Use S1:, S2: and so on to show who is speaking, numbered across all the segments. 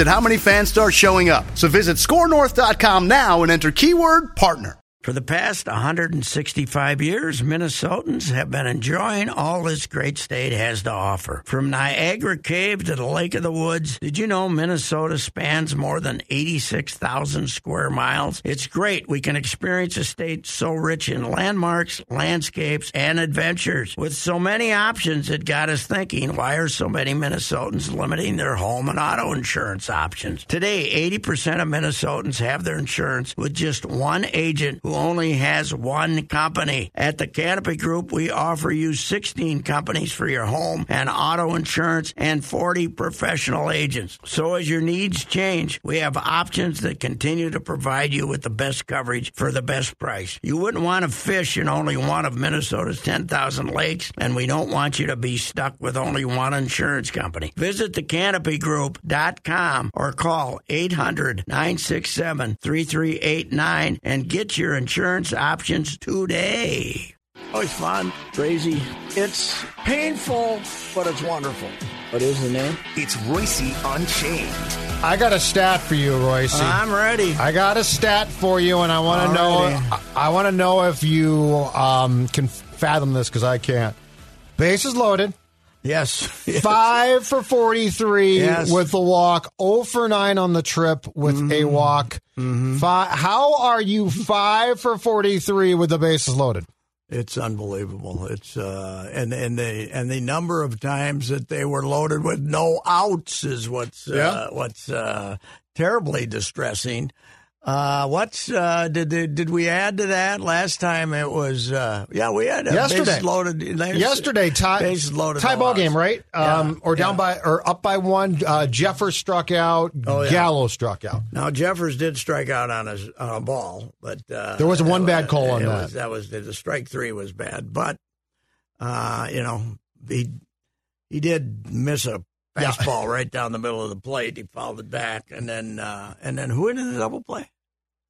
S1: at how many fans start showing up. So visit scorenorth.com now and enter keyword partner.
S2: For the past 165 years, Minnesotans have been enjoying all this great state has to offer. From Niagara Cave to the Lake of the Woods, did you know Minnesota spans more than 86,000 square miles? It's great. We can experience a state so rich in landmarks, landscapes, and adventures. With so many options, it got us thinking why are so many Minnesotans limiting their home and auto insurance options? Today, 80% of Minnesotans have their insurance with just one agent who only has one company. At the Canopy Group, we offer you 16 companies for your home and auto insurance and 40 professional agents. So as your needs change, we have options that continue to provide you with the best coverage for the best price. You wouldn't want to fish in only one of Minnesota's 10,000 lakes, and we don't want you to be stuck with only one insurance company. Visit thecanopygroup.com or call 800 967 3389 and get your insurance options today. Oh, it's fun, crazy. It's painful, but it's wonderful. What is the name?
S3: It's Reusse Unchained.
S4: I got a stat for you, Reusse.
S2: I'm ready.
S4: I got a stat for you, and I want to know. I, I want to know if you um, can fathom this because I can't. Bases loaded.
S2: Yes. yes.
S4: Five for forty-three
S2: Yes.
S4: with the walk. zero for nine on the trip with a walk. Five, how are you five for forty-three with the bases loaded?
S2: It's unbelievable. It's uh, and and the and the number of times that they were loaded with no outs is what's uh, what's uh, terribly distressing. Uh, what's uh, did did did we add to that last time? It was uh, yeah we had a
S4: Yesterday.
S2: bases loaded
S4: Yesterday, tie
S2: bases loaded
S4: tie ball game, right?
S2: Yeah,
S4: Um, or down
S2: yeah.
S4: by or up by one. Uh, Jeffers struck out.
S2: Oh, yeah.
S4: Gallo struck out.
S2: Now Jeffers did strike out on a on a ball, but uh,
S4: There was one bad call on that.
S2: Was, that was the strike three was bad, but uh, you know he he did miss a
S4: Yeah.
S2: fastball right down the middle of the plate. He fouled it back, and then uh, and then who ended the double play?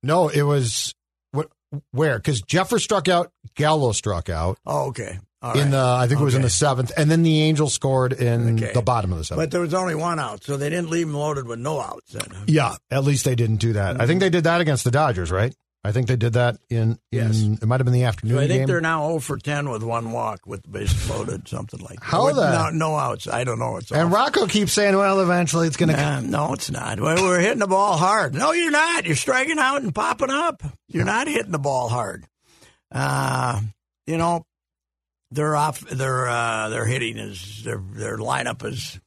S4: No, it was what? Where? Because Jeffers struck out, Gallo struck out
S2: Oh, okay. All
S4: in
S2: right.
S4: the. I think it was in the seventh, and then the Angels scored in
S2: Okay.
S4: the bottom of the seventh.
S2: But there was only one out, so they didn't leave him loaded with no outs. Then.
S4: yeah, at least they didn't do that. I think they did that against the Dodgers, right? I think they did that in. in
S2: Yes.
S4: It might have been the afternoon
S2: So I think
S4: game.
S2: they're now 0 for 10 with one walk with the bases loaded, something like that.
S4: How
S2: With
S4: the-
S2: no, no outs. I don't know. It's
S4: and
S2: awful.
S4: Rocco keeps saying, "Well, eventually it's going to."
S2: come." no, it's not. Well, we're hitting the ball hard. No, you're not. You're striking out and popping up. You're not hitting the ball hard. Uh, you know, their off, their uh, their hitting is their their lineup is.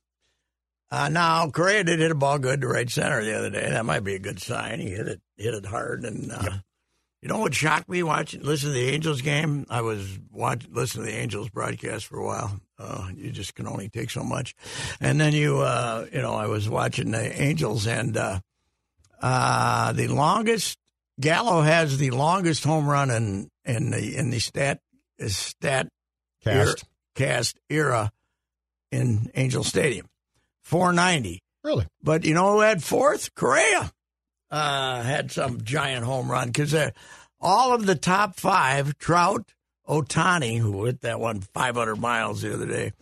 S2: Uh, now Correa did hit a ball good to right center the other day. That might be a good sign. He hit it hit it hard, and uh, you know what shocked me watching listen to the Angels game. I was watching, listening to the Angels broadcast for a while. Uh, you just can only take so much, and then you uh, you know I was watching the Angels and uh, uh, the longest Gallo has the longest home run in in the in the stat stat
S4: Cast.
S2: era- cast era in Angel Stadium, four ninety.
S4: Really?
S2: But you know who had fourth? Correa uh, had some giant home run because all of the top five, Trout, Ohtani, who hit that one 500 miles the other day,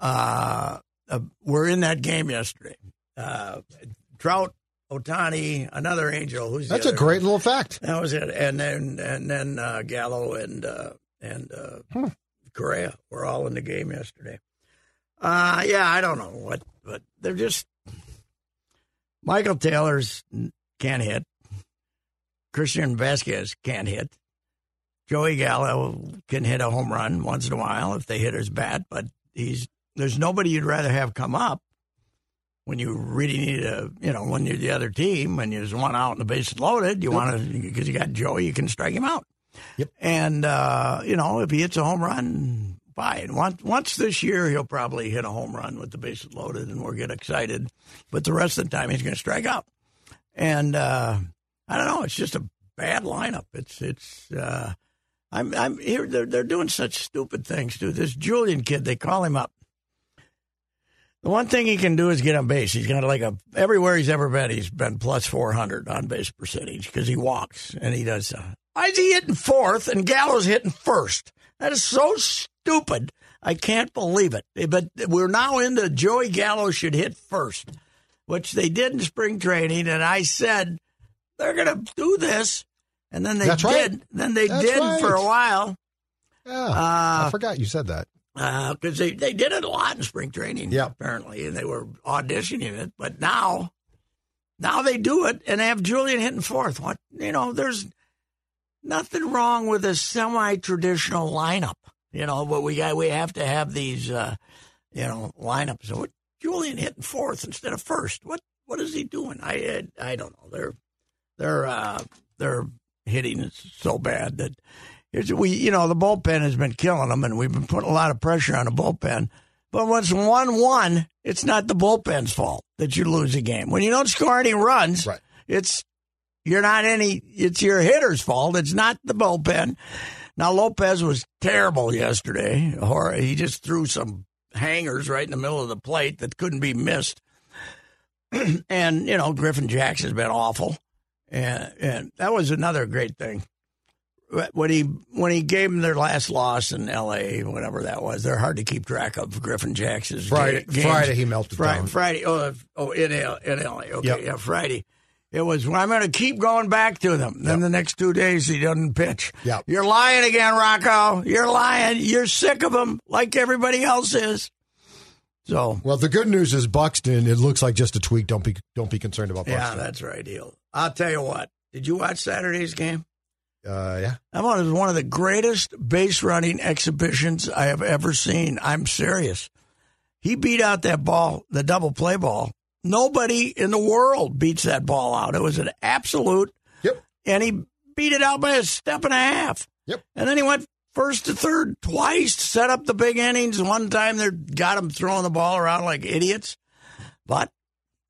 S2: uh, uh, were in that game yesterday. Uh, Trout, Ohtani, another Angel. Who's
S4: That's a great little fact.
S2: That was it. And then and then uh, Gallo and uh, and uh, Correa were all in the game yesterday. Uh, yeah, I don't know what, but they're just Michael Taylor's can't hit. Christian Vasquez can't hit. Joey Gallo can hit a home run once in a while if they hit his bat, but he's there's nobody you'd rather have come up when you really need a, you know, when you're the other team and just want out and the base loaded, you want to, because you got Joey, you can strike him out.
S4: Yep.
S2: And, uh, you know, if he hits a home run, fine. Once, once this year, he'll probably hit a home run with the bases loaded and we'll get excited. But the rest of the time, he's going to strike out. And, uh, I don't know, it's just a bad lineup. It's, it's, uh, I'm, I'm here. They're, they're doing such stupid things, dude. This Julien kid, they call him up. The one thing he can do is get on base. He's got like a everywhere he's ever been. He's been plus four hundred on base percentage because he walks and he does. Uh, why is he hitting fourth and Gallo's hitting first? That is so stupid. I can't believe it. But we're now into Joey Gallo should hit first, which they did in spring training, and I said they're going to do this, and then they
S4: That's
S2: did.
S4: right.
S2: Then they
S4: That's
S2: did
S4: right.
S2: for a while
S4: Yeah,
S2: Uh,
S4: I forgot you said that.
S2: because they, they did it a lot in spring training,
S4: Yeah.
S2: apparently, and they were auditioning it. But now, now they do it, and they have Julien hitting fourth. What you know, there's nothing wrong with a semi-traditional lineup. You know, but we got we have to have these, uh, you know, lineups. So Julien hitting fourth instead of first. What what is he doing? I I, I don't know. They're they're uh, they're hitting is so bad that Here's, we, you know, the bullpen has been killing them, and we've been putting a lot of pressure on the bullpen. But when it's one-one, it's not the bullpen's fault that you lose a game. When you don't score any runs,
S4: Right.
S2: it's you're not any. It's your hitter's fault. It's not the bullpen. Now Lopez was terrible yesterday. Or he just threw some hangers right in the middle of the plate that couldn't be missed. and you know, Griffin Jax's been awful, and and that was another great thing when he when he gave them their last loss in L.A. whatever that was. They're hard to keep track of Griffin Jax's
S4: Friday-
S2: games.
S4: Friday he melted
S2: Friday,
S4: down.
S2: Friday. Oh, oh, in L- in L.A. Okay,
S4: Yep.
S2: yeah, Friday. It was. Well, I'm going to keep going back to them. Then the next two days he doesn't pitch.
S4: Yep.
S2: You're lying again, Rocco. You're lying. You're sick of him, like everybody else is. So
S4: Well, the good news is Buxton. It looks like just a tweak. Don't be don't be concerned about Buxton.
S2: yeah, that's right. He'll. I'll tell you what. Did you watch Saturday's game?
S4: uh, yeah.
S2: That is one of the greatest base running exhibitions I have ever seen. I'm serious. He beat out that ball, the double play ball. Nobody in the world beats that ball out. It was an absolute,
S4: Yep.
S2: and he beat it out by a step and a half.
S4: Yep.
S2: And then he went first to third twice, to set up the big innings. One time they got him throwing the ball around like idiots. But,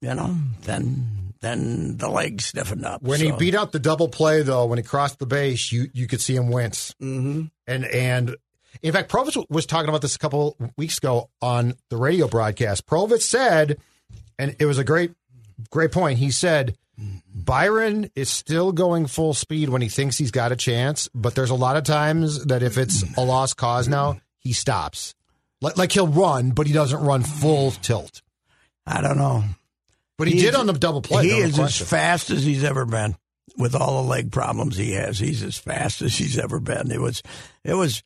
S2: you know, then then the legs stiffened up.
S4: When he beat out the double play, though, when he crossed the base, you you could see him wince.
S2: Mhm.
S4: And and in fact, Provus was talking about this a couple weeks ago on the radio broadcast. Provus said, and it was a great great point. He said Byron is still going full speed when he thinks he's got a chance, but there's a lot of times that if it's a lost cause now, he stops. Like, like he'll run, but he doesn't run full tilt.
S2: I don't know.
S4: But he
S2: He's-
S4: did on the double play.
S2: He
S4: no
S2: is
S4: question.
S2: as fast as he's ever been. With all the leg problems he has, he's as fast as he's ever been. It was, it was,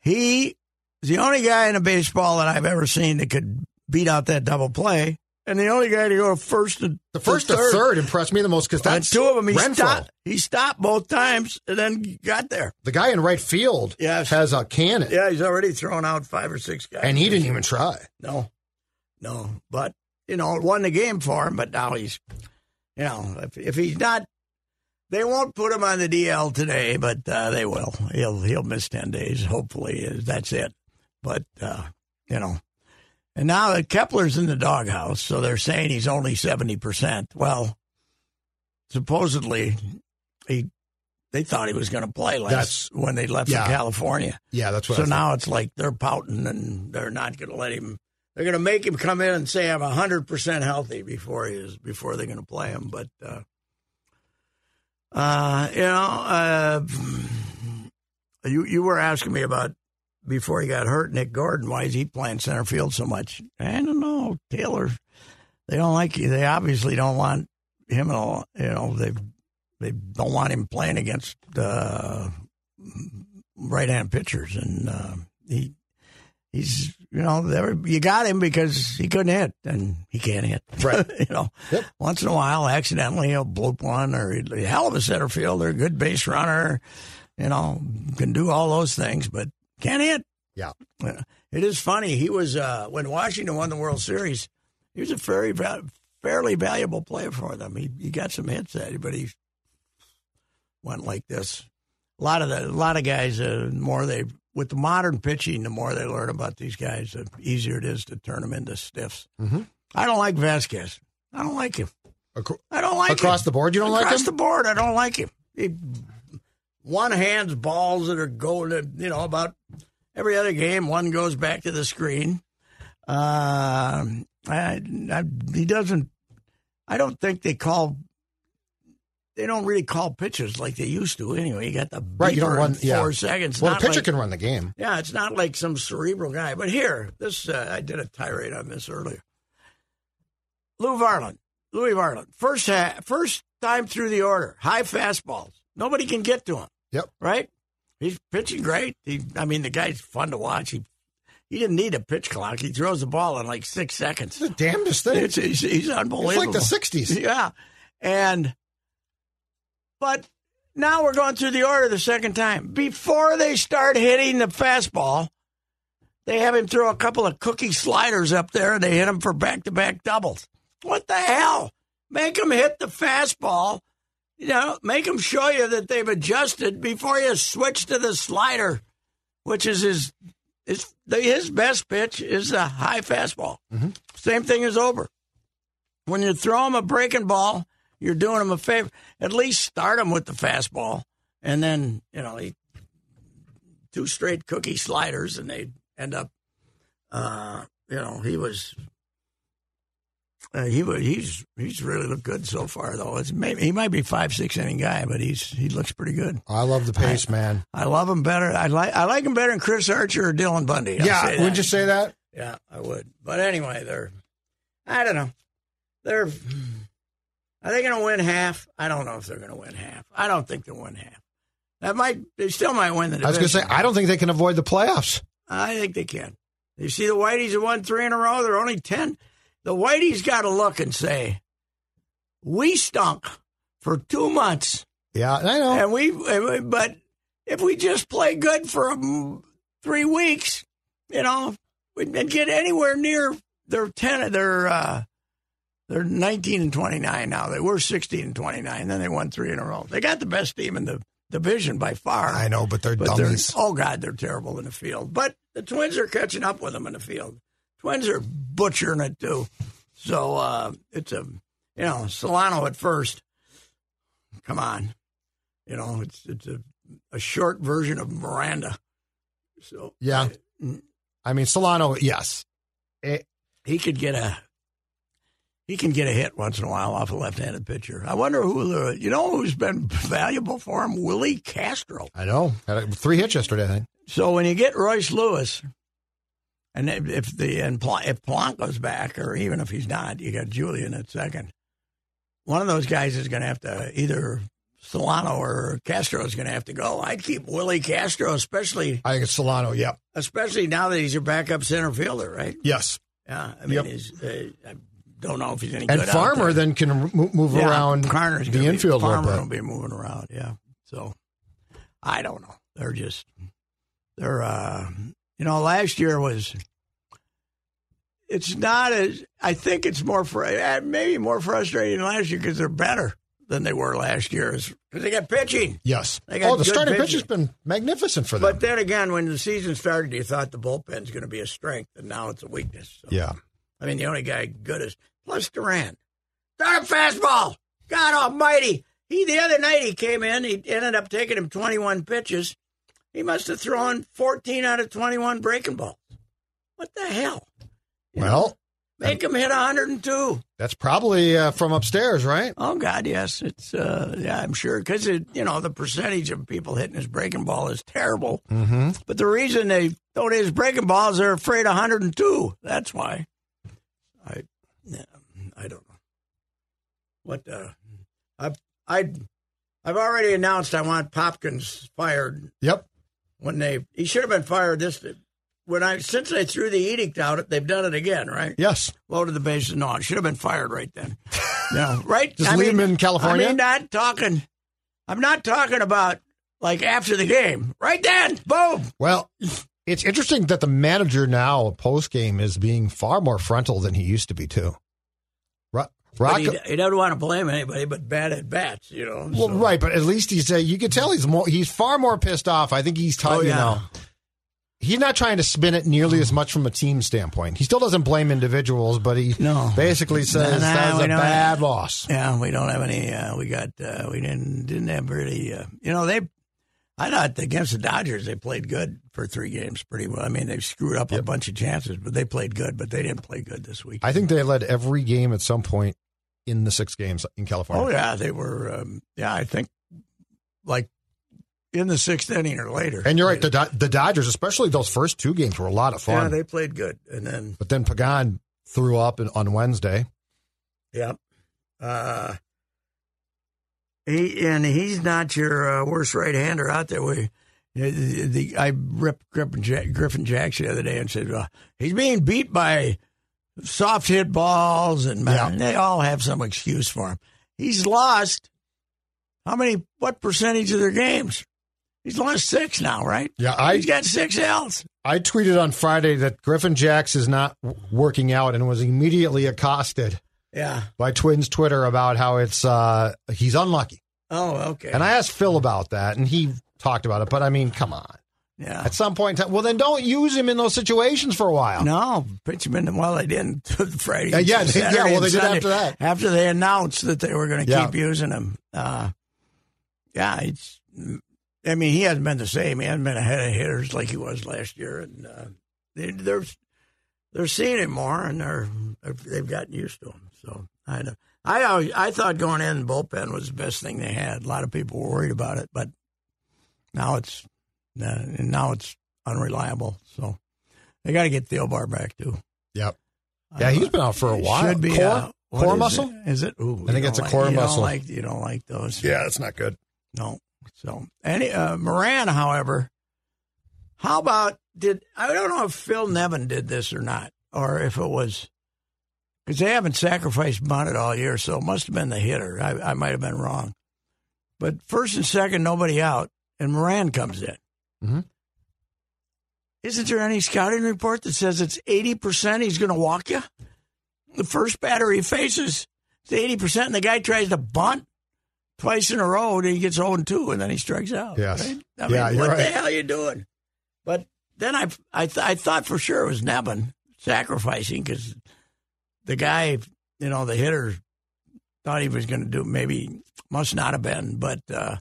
S2: he is the only guy in a baseball that I've ever seen that could beat out that double play, and the only guy to go first to
S4: The first to third impressed me the most because
S2: And
S4: that's
S2: two of them, he
S4: Renfroe.
S2: stopped. He stopped both times and then got there.
S4: The guy in right field
S2: Yes.
S4: has a cannon,
S2: Yeah, he's already thrown out five or six guys.
S4: and he didn't even try.
S2: No, no. But you know, it won the game for him. But now he's, you know, if, if he's not, they won't put him on the DL today, but uh, they will. He'll he'll miss ten days. Hopefully, that's it. But uh, you know, and now that Kepler's in the doghouse, so they're saying he's only seventy percent. Well, supposedly he. They thought he was going to play last
S4: That's-
S2: when they left
S4: yeah.
S2: for California.
S4: Yeah, that's what.
S2: So now it's like they're pouting and they're not going to let him. They're going to make him come in and say I'm hundred percent healthy before he is before they're going to play him. But uh, uh, you know, uh, you you were asking me about before he got hurt, Nick Gordon. Why is he playing center field so much? I don't know, Taylor. They don't like you. They obviously don't want him. at all. You know, they they don't want him playing against. Uh, right-hand pitchers, and uh, he he's you know there, you got him because he couldn't hit, and he can't hit.
S4: Right.
S2: you know,
S4: Yep.
S2: once in a while, accidentally he'll bloop one, or a hell of a center fielder, good base runner. You know, can do all those things, but can't hit.
S4: Yeah.
S2: It is funny. He was uh, when Washington won the World Series. He was a very fairly valuable player for them. He he got some hits at it, but he went like this. A lot of the a lot of guys. Uh, the more they with the modern pitching, the more they learn about these guys, the easier it is to turn them into stiffs.
S4: Mm-hmm.
S2: I don't like Vasquez. I don't like him.
S4: Acro-
S2: I don't like
S4: Across
S2: him.
S4: the board, you don't like him Across
S2: the board, I don't like him. He one hands balls that are going to you know about every other game. One goes back to the screen. Um, I, I, he doesn't. I don't think they call. They don't really call pitches like they used to. Anyway, you got the
S4: Right, you don't run-
S2: in
S4: yeah.
S2: four seconds.
S4: well, the pitcher
S2: like-
S4: can run the game.
S2: yeah, it's not like some cerebral guy. But here, this uh, I did a tirade on this earlier. Lou Varland, Louis Varland, first ha- first time through the order, high fastballs. Nobody can get to him.
S4: Yep.
S2: Right? He's pitching great. He, I mean, the guy's fun to watch. He he didn't need a pitch clock. He throws the ball in like six seconds.
S4: It's the damnedest thing.
S2: It's, he's, he's unbelievable.
S4: It's like the 60s.
S2: Yeah. And, but now we're going through the order the second time. Before they start hitting the fastball, they have him throw a couple of cookie sliders up there and they hit him for back to back doubles. What the hell? Make him hit the fastball. You know, make them show you that they've adjusted before you switch to the slider, which is his his, his best pitch is a high fastball. Same thing as over. When you throw him a breaking ball, you're doing him a favor. At least start him with the fastball, and then you know he two straight cookie sliders, and they end up. Uh, you know he was. Uh, he he's he's really looked good so far though. It's maybe he might be five six inning guy, but he's he looks pretty good.
S4: I love the pace, man.
S2: I love him better. I like I like him better than Chris Archer or Dylan Bundy. I'll
S4: yeah, wouldn't you say that?
S2: Yeah, I would. But anyway, they're I don't know. They're are they going to win half? I don't know if they're going to win half. I don't think they'll win half. That might they still might win the
S4: I was going to say. I don't think they can avoid the playoffs.
S2: I think they can. You see the Whiteys have won three in a row. They're only ten. The Whiteys got to look and say, "We stunk for two months,
S4: Yeah, I know.
S2: and we. But if we just play good for um, three weeks, you know, we'd and get anywhere near their ten, their uh, they're nineteen and twenty nine now. They were sixteen and twenty nine. Then they won three in a row. They got the best team in the division by far.
S4: I know, but they're
S2: But they're, oh God, they're terrible in the field. But the Twins are catching up with them in the field. Twins are butchering it too. So uh, it's a you know Solano at first. Come on, you know it's it's a, a short version of Miranda. So
S4: Yeah. I mean, Solano, yes. Eh,
S2: he could get a he can get a hit once in a while off a left-handed pitcher. I wonder who the you know who's been valuable for him? Willi Castro.
S4: I know. Had a- three hits yesterday, I think.
S2: So when you get Royce Lewis, and if, the and if Polanco's back, or even if he's not, you got Julien at second. One of those guys is going to have to either Solano or Castro is going to have to go. I'd keep Willi Castro, especially
S4: I think it's Solano, yep.
S2: especially now that he's your backup center fielder, right?
S4: Yes.
S2: Yeah, I mean,
S4: Yep.
S2: he's, uh, I don't know if he's any
S4: And
S2: good.
S4: Farmer then can move
S2: Yeah,
S4: around
S2: Carner's
S4: the
S2: be-
S4: infield a
S2: Farmer will be moving around. Yeah. So I don't know. They're just they're uh you know last year was it's not as I think it's more fr- uh, maybe more frustrating than last year because they're better than they were last year because they got pitching.
S4: Yes.
S2: They got
S4: Oh, the starting pitch
S2: pitching.
S4: has been magnificent for them.
S2: But then again, when the season started, you thought the bullpen's going to be a strength, and now it's a weakness. So,
S4: yeah.
S2: I mean, the only guy good is plus Duran. Start a fastball. God Almighty! He the other night he came in. He ended up taking him 21 pitches. He must have thrown 14 out of 21 breaking balls. What the hell? You know,
S4: Well,
S2: make him hit 102.
S4: that's probably uh, from upstairs, right?
S2: Oh God, yes, it's uh, yeah, I'm sure because you know the percentage of people hitting his breaking ball is terrible.
S4: Mm-hmm.
S2: But the reason they don't hit his breaking balls, they're afraid of 102. That's why. I, I don't know. What uh, I I I've already announced I want Popkins fired.
S4: Yep.
S2: When they he should have been fired this when I since they threw the edict out, they've done it again, right?
S4: Yes.
S2: Loaded the bases. No, it should have been fired right then. Yeah, right.
S4: Just leave him in California?
S2: I mean, not talking. I'm not talking about like after the game, right then, boom.
S4: Well, it's interesting that the manager now post game is being far more frontal than he used to be too. Rock,
S2: doesn't want to blame anybody, but bad at bats, you know.
S4: well,
S2: so-
S4: right, but at least he's uh, you can tell he's more he's far more pissed off. I think he's
S2: Oh,
S4: t- you know he's not trying to spin it nearly as much from a team standpoint. He still doesn't blame individuals, but he
S2: No.
S4: basically says
S2: Nah,
S4: that was a bad loss.
S2: Yeah, we don't have any. Uh, we got. Uh, we didn't didn't have really. Uh, you know, they. I thought against the Dodgers they played good for three games, pretty well. I mean, they screwed up a bunch of chances, but they played good. But they didn't play good this week.
S4: I think they led every game at some point in the six games in California.
S2: oh yeah, they were. Um, yeah, I think like in the sixth inning or later.
S4: And you're right, the Do- the Dodgers, especially those first two games, were a lot of fun.
S2: yeah, they played good, and then
S4: but then Pagan threw up in, on Wednesday.
S2: yeah, uh, he and he's not your uh, worst right hander out there. We. The, the, I ripped Griffin, Jack, Griffin Jackson the other day and said well, he's being beat by soft hit balls, and
S4: Yeah.
S2: they all have some excuse for him. He's lost how many? What percentage of their games? He's lost six now, right?
S4: Yeah, I
S2: He's got six L's.
S4: I tweeted on Friday that Griffin Jax is not working out and was immediately accosted
S2: Yeah.
S4: by Twins Twitter about how it's uh, he's unlucky.
S2: Oh, okay.
S4: And I asked Phil about that, and he talked about it. But I mean, come on.
S2: Yeah.
S4: At some point, in time, well, then don't use him in those situations for a while.
S2: No, pitch him in. Well, they didn't Friday.
S4: Uh, yeah, they- yeah, well, they did
S2: Sunday,
S4: after that.
S2: After they announced that they were going to
S4: Yeah.
S2: keep using him. Uh, yeah, it's. I mean, he hasn't been the same. He hasn't been ahead of hitters like he was last year, and uh, they, they're they're seeing him more, and they're they've gotten used to him. So I know. I always, I thought going in the bullpen was the best thing they had. A lot of people were worried about it, but now it's uh, and now it's unreliable. So they got to get Thielbar back too.
S4: Yep. Yeah, he's been out for a while.
S2: Should be
S4: core,
S2: what
S4: core
S2: is
S4: muscle.
S2: it? Is it? Ooh,
S4: I think it's a core
S2: you
S4: muscle.
S2: Don't like you don't like those.
S4: Yeah, that's not good.
S2: No. So any uh, Moran, however, how about did I don't know if Phil Nevin did this or not, or if it was because they haven't sacrificed bunted all year, so it must have been the hitter. I, I might have been wrong, but first and second, nobody out, and Moran comes in.
S4: Mhm.
S2: Isn't there any scouting report that says it's eighty percent he's going to walk you? The first batter he faces eighty percent, and the guy tries to bunt twice in a row, and he gets 0 2, and then he strikes out.
S4: Yes.
S2: right? I
S4: Yeah,
S2: mean, what the hell are you doing? But then I, I, th- I thought for sure it was Nevin sacrificing because the guy, you know, the hitter thought he was going to do maybe must not have been, but uh,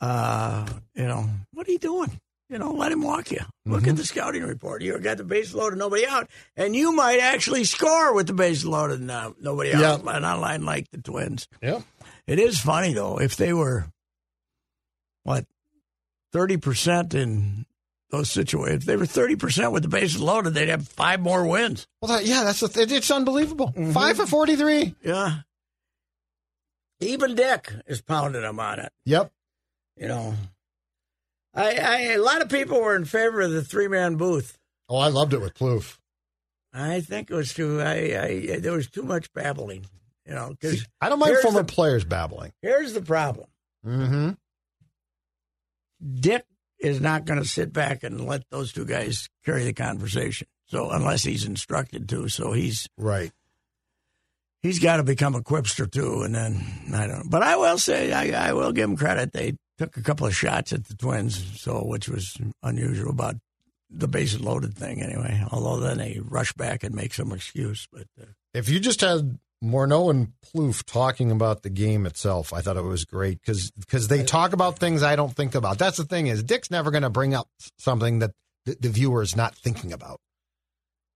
S2: uh, you know, what are you doing? You know, let him walk you. Look
S4: Mm-hmm.
S2: at the scouting report. You got the base loaded, nobody out, and you might actually score with the base loaded and uh, nobody out.
S4: Yeah.
S2: Not line like the Twins.
S4: Yeah,
S2: It is funny though. If they were what thirty percent in those situations, if they were thirty percent with the bases loaded, they'd have five more wins.
S4: Well, that, yeah, that's th- it's unbelievable.
S2: Mm-hmm.
S4: Five for forty-three.
S2: Yeah. Even Dick is pounding them on it.
S4: Yep.
S2: You know, I, I a lot of people were in favor of the three man booth.
S4: Oh, I loved it with Plouffe.
S2: I think it was too. I, I there was too much babbling. You know, because
S4: I don't mind former
S2: the-
S4: players babbling.
S2: here's the problem.
S4: Mm-hmm.
S2: Dick is not going to sit back and let those two guys carry the conversation. So unless he's instructed to, so he's
S4: Right.
S2: he's got to become a quipster too. And then I don't. know. But I will say I, I will give him credit. They took a couple of shots at the Twins, so which was unusual about the bases loaded thing anyway. Although then they rush back and make some excuse. But uh,
S4: If you just had Morneau and Plouffe talking about the game itself, I thought it was great because they talk about things I don't think about. That's the thing is Dick's never going to bring up something that the, the viewer is not thinking about.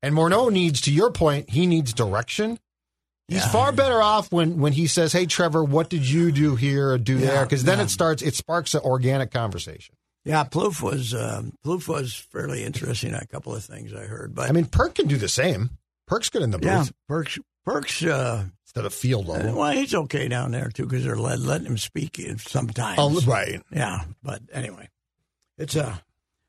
S4: And Morneau needs, to your point, he needs direction. He's
S2: Yeah.
S4: far better off when when he says, "Hey, Trevor, what did you do here or do there?" Because then
S2: yeah.
S4: it starts, it sparks an organic conversation.
S2: yeah, Plouffe was uh, Plouffe was fairly interesting. A couple of things I heard, but
S4: I mean, Perk can do the same. Perk's good in the booth
S2: yeah, Perks Perks. Uh,
S4: instead of field level.
S2: well, he's okay down there too because they're let, letting him speak sometimes.
S4: Oh, right.
S2: Yeah, but anyway, it's a.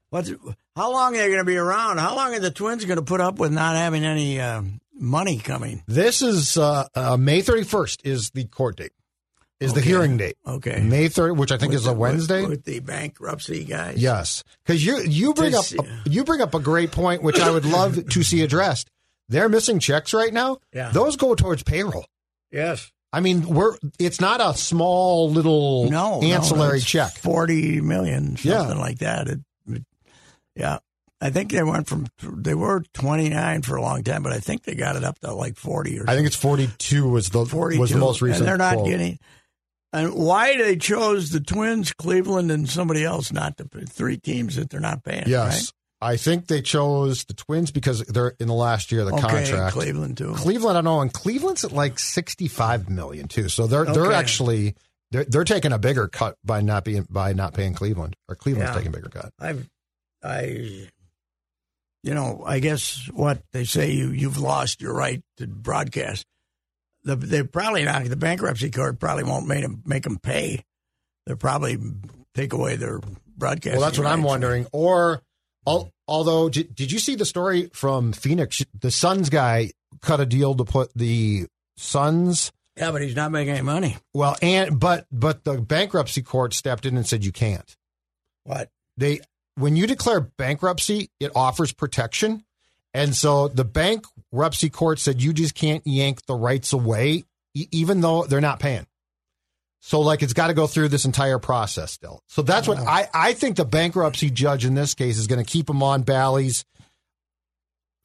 S2: What's how long are they going to be around? How long are the Twins going to put up with not having any um money coming?
S4: This is uh, uh, May 31st is the court date. is the hearing date.
S2: Okay.
S4: May 3rd, which I think
S2: With
S4: is a
S2: the- with-
S4: Wednesday.
S2: with, the bankruptcy guys.
S4: Yes, because you you bring
S2: To
S4: up
S2: see-
S4: you bring up a great point, which I would love to see addressed. They're missing checks right now.
S2: Yeah.
S4: Those go towards payroll.
S2: Yes.
S4: I mean, we're it's not a small little
S2: No. no,
S4: ancillary
S2: it's
S4: check.
S2: Forty million, something
S4: Yeah.
S2: like that. It, it- yeah. I think they went from they were twenty nine for a long time, but I think they got it up to like forty or
S4: I think it's forty two was the
S2: 42.
S4: was the most recent.
S2: And they're not
S4: quote.
S2: getting. And why they chose the Twins, Cleveland, and somebody else not to three teams that they're not paying.
S4: Yes, I think they chose the Twins because they're in the last year of the?
S2: Okay,
S4: contract.
S2: Cleveland too.
S4: Cleveland, I don't know, and Cleveland's at like sixty-five million too. So they're they're actually they're they're taking a bigger cut by not being by not paying Cleveland, or Cleveland's
S2: Yeah.
S4: taking a bigger cut.
S2: I've, I, you know, I guess what they say you you've lost your right to broadcast. The, they probably not. The bankruptcy court probably won't make them make them pay. They'll probably take away their broadcast.
S4: Well, that's what I'm wondering. Or al- although, did, did you see the story from Phoenix? The Suns guy cut a deal to put the Suns.
S2: Yeah, but he's not making any money.
S4: Well, and but but the bankruptcy court stepped in and said you can't.
S2: What?
S4: they when you declare bankruptcy, it offers protection. And so the bankruptcy court said you just can't yank the rights away, e- even though they're not paying. So like it's got to go through this entire process still. So that's what I, I think the bankruptcy judge in this case is going to keep them on Bally's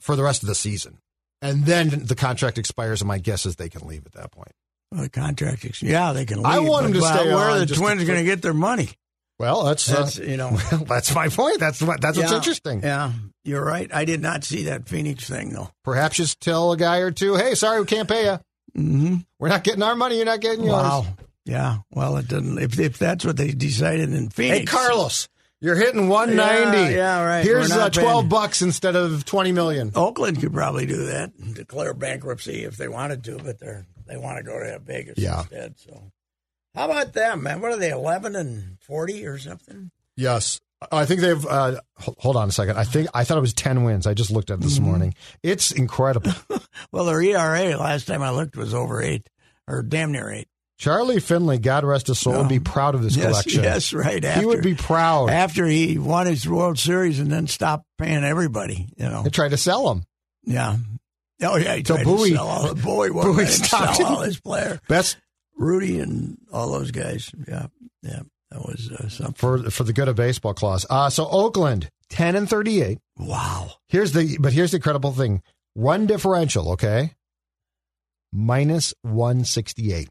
S4: for the rest of the season. And then the contract expires, and my guess is they can leave at that point.
S2: Well, the contract. Yeah, they can. Leave,
S4: I want
S2: but
S4: him to
S2: well,
S4: stay
S2: Where are the Twins going to get their money?
S4: Well, that's
S2: That's
S4: uh,
S2: you know.
S4: that's my point. That's what that's what's interesting.
S2: Yeah, you're right. I did not see that Phoenix thing though.
S4: Perhaps just tell a guy or two, hey, sorry, we can't pay you.
S2: Mm-hmm.
S4: We're not getting our money. You're not getting yours.
S2: Wow. Yeah. Well, it didn't. If if that's what they decided in Phoenix.
S4: Hey, Carlos, you're hitting 190.
S2: Yeah, yeah, right.
S4: Here's uh, 12
S2: paying-
S4: bucks instead of 20 million.
S2: Oakland could probably do that, and declare bankruptcy if they wanted to, but they're they want to go to Vegas
S4: Yeah.
S2: instead. So, how about them, man? What are they, eleven and forty or something?
S4: Yes. I think they've. Uh, hold on a second. I think I thought it was 10 wins. I just looked at it this
S2: Mm-hmm.
S4: morning. It's incredible.
S2: Well, their ERA last time I looked was over eight, or damn near eight.
S4: Charlie Finley, God rest his soul, would be proud of this
S2: yes,
S4: collection.
S2: yes, right. After,
S4: he would be proud.
S2: after he won his World Series and then stopped paying everybody. You know,
S4: They tried to sell him.
S2: yeah. Oh yeah, he
S4: So
S2: tried
S4: Bowie-
S2: to sell all. Bowie,
S4: Bowie stopped
S2: sell all his player.
S4: Best
S2: Rudi and all those guys. Yeah, yeah, that was uh, something.
S4: for for the good of baseball clause. Uh, so Oakland, 10 and 38.
S2: Wow.
S4: Here's the but here's the incredible thing. Run differential, okay? Minus 168.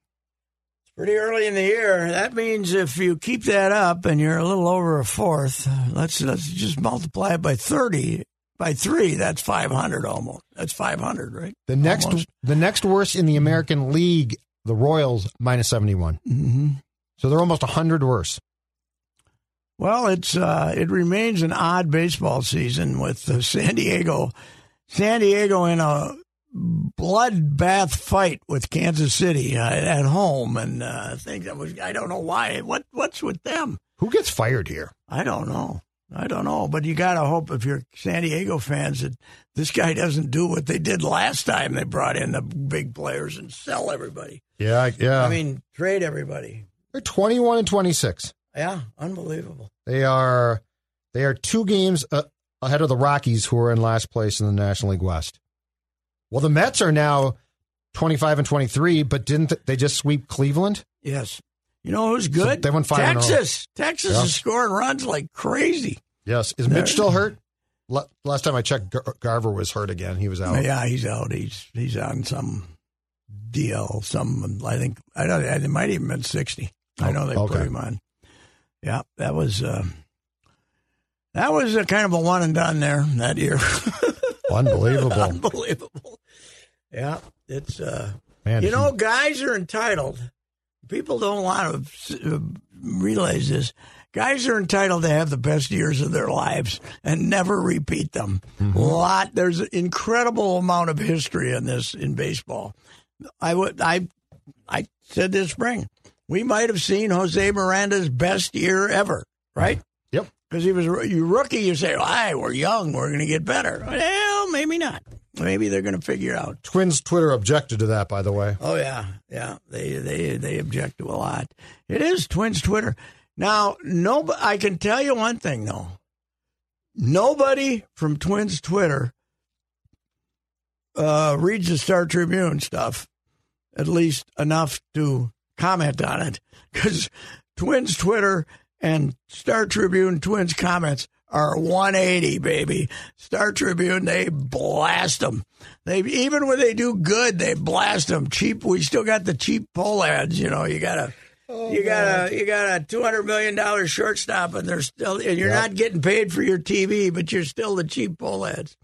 S2: Pretty early in the year. That means if you keep that up and you're a little over a fourth, let's let's just multiply it by thirty by three. That's five hundred almost. That's five hundred, right?
S4: The next
S2: Almost.
S4: the next worst in the American League, the Royals minus 71.
S2: Mm-hmm.
S4: So they're almost 100 worse.
S2: Well, it's uh, it remains an odd baseball season with uh, San Diego, San Diego in a bloodbath fight with Kansas City uh, at home, and uh, I think that was I don't know why. What what's with them?
S4: Who gets fired here?
S2: I don't know. I don't know, but you got to hope if you're San Diego fans that this guy doesn't do what they did last time they brought in the big players and sell everybody.
S4: Yeah, yeah.
S2: I mean, trade everybody.
S4: they're 21 and 26.
S2: Yeah, unbelievable.
S4: They are they are two games uh, ahead of the Rockies who are in last place in the National League West. Well, the Mets are now 25 and 23, but didn't they just sweep Cleveland?
S2: Yes. You know who's good?
S4: they won five row.
S2: Texas. Texas
S4: Yeah.
S2: is scoring runs like crazy.
S4: Yes. Is Mitch still hurt? Last time I checked, Gar- Garver was hurt again. He was out.
S2: Yeah, he's out. He's he's on some deal. Some I think I don't. It might even been sixty. I know they
S4: Oh, Okay.
S2: put him on. Yeah, that was uh, that was a kind of a one and done there that year.
S4: Unbelievable.
S2: Unbelievable. Yeah, it's uh,
S4: Man,
S2: you know, guys are entitled. People don't want to uh, realize this. Guys are entitled to have the best years of their lives and never repeat them. Lot there's an incredible amount of history in this in baseball. I would I I said this spring we might have seen Jose Miranda's best year ever, right?
S4: Yep.
S2: Because he was you rookie, you say, "Hey, we're young, we're going to get better." Well, maybe not. Maybe they're going to figure out.
S4: Twins Twitter objected to that, by the way.
S2: Oh yeah, yeah. They they they object to a lot. It is Twins Twitter. Now, no, I can tell you one thing though. Nobody from Twins Twitter uh, reads the Star Tribune stuff, at least enough to comment on it, because Twins Twitter and Star Tribune Twins comments are 180, baby. Star Tribune, they blast them. They even when they do good, they blast them. Cheap. We still got the cheap poll ads. You know, you gotta.
S4: Oh,
S2: you got a you got a two hundred million dollar shortstop, and they're still and you're
S4: Yep.
S2: not getting paid for your TV, but you're still the cheap poll ads.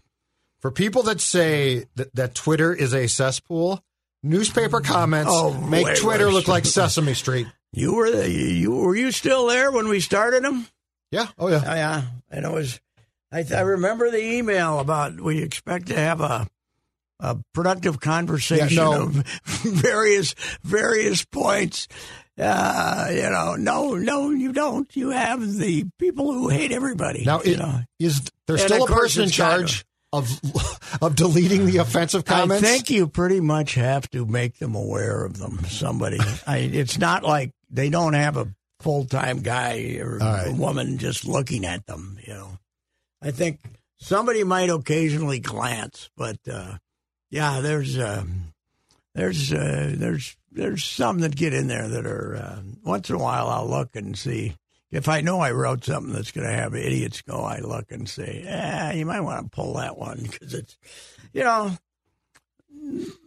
S4: For people that say that, that Twitter is a cesspool, newspaper comments
S2: Oh,
S4: make
S2: way
S4: Twitter
S2: worse.
S4: look like Sesame Street.
S2: You were the you were you still there when we started them?
S4: Yeah. Oh, yeah.
S2: Oh, yeah, and it was. I, I remember the email about we expect to have a a productive conversation
S4: Yeah, no.
S2: of various various points. Uh, you know, no, no, you don't. You have the people who hate everybody.
S4: Now,
S2: you know.
S4: is there still a person in charge of of deleting the offensive comments?
S2: I think you pretty much have to make them aware of them. Somebody, I, it's not like they don't have a full time guy or
S4: right.
S2: woman just looking at them. You know, I think somebody might occasionally glance, but uh, yeah, there's um, there's uh, there's there's some that get in there that are uh, once in a while I'll look and see. If I know I wrote something that's going to have idiots go, I look and say, "Yeah, you might want to pull that one because it's, you know,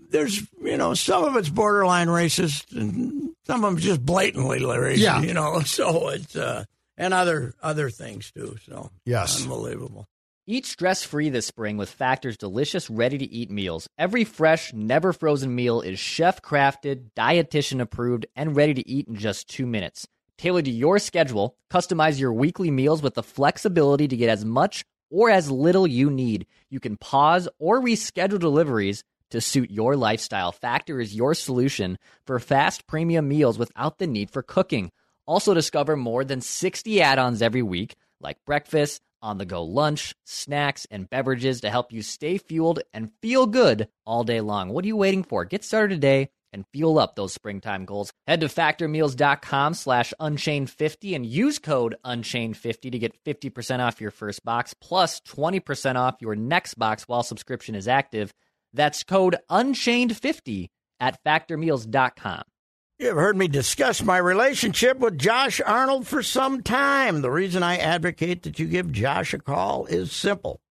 S2: there's you know some of it's borderline racist and some of them just blatantly racist.
S4: Yeah.
S2: you know. So it's uh, and other other things too. So
S4: Yes.
S2: unbelievable.
S5: Eat stress free this spring with Factor's delicious, ready to eat meals. Every fresh, never frozen meal is chef crafted, dietitian approved, and ready to eat in just two minutes. Tailored to your schedule, customize your weekly meals with the flexibility to get as much or as little you need. You can pause or reschedule deliveries to suit your lifestyle. Factor is your solution for fast premium meals without the need for cooking. Also, discover more than 60 add ons every week, like breakfast, on the go lunch, snacks, and beverages to help you stay fueled and feel good all day long. What are you waiting for? Get started today and fuel up those springtime goals. Head to factormeals.com slash unchained50 and use code unchained50 to get 50% off your first box plus 20% off your next box while subscription is active. That's code unchained50 at factormeals.com.
S2: You have heard me discuss my relationship with Josh Arnold for some time. The reason I advocate that you give Josh a call is simple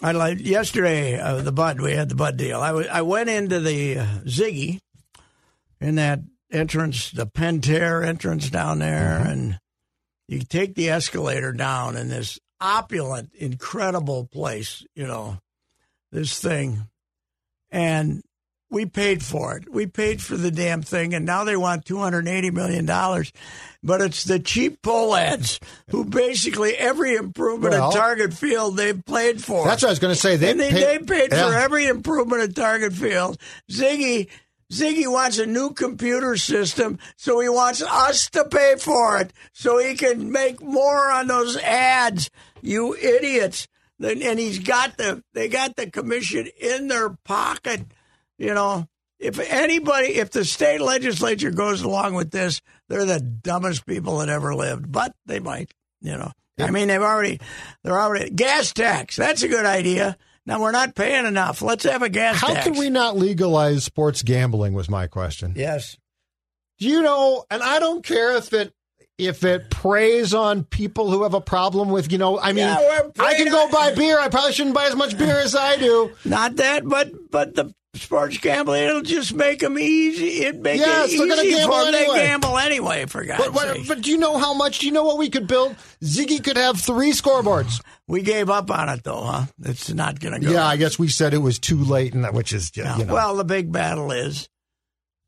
S2: I like yesterday uh, the bud. We had the bud deal. I wa- I went into the uh, Zygi in that entrance, the Pentair entrance down there, and you take the escalator down in this opulent, incredible place. You know, this thing, and we paid for it. We paid for the damn thing, and now they want two hundred eighty million dollars. But it's the cheap poll ads who basically every improvement
S4: Well-
S2: at Target Field they've played for.
S4: That's what I was going to say. They
S2: they,
S4: paid-
S2: they paid for every improvement at Target Field. Zygi Zygi wants a new computer system, so he wants us to pay for it, so he can make more on those ads. You idiots! And he's got the they got the commission in their pocket. You know, if anybody, if the state legislature goes along with this, they're the dumbest people that ever lived. But they might. You know, I mean, they've already they're already gas tax. That's a good idea. Now we're not paying enough. Let's have a gas tax.
S4: How
S2: tax.
S4: can we not legalize sports gambling? Was my question.
S2: Yes.
S4: Do you know? And I don't care if it if it preys on people who have a problem with you know. I mean,
S2: Yeah,
S4: I can go buy beer. I probably shouldn't buy as much beer as I do.
S2: Not that, but but the sports gambling it'll just make them easy. It make
S4: Yes,
S2: it easy
S4: gamble
S2: for them to
S4: anyway.
S2: gamble anyway. For God's
S4: But, what,
S2: sake,
S4: but do you know how much? Do you know what we could build? Zygi could have three scoreboards.
S2: we gave up on it though, huh? It's not going to go.
S4: Yeah, I guess we said it was too late, and that which is just,
S2: Yeah.
S4: you know.
S2: Well, the big battle is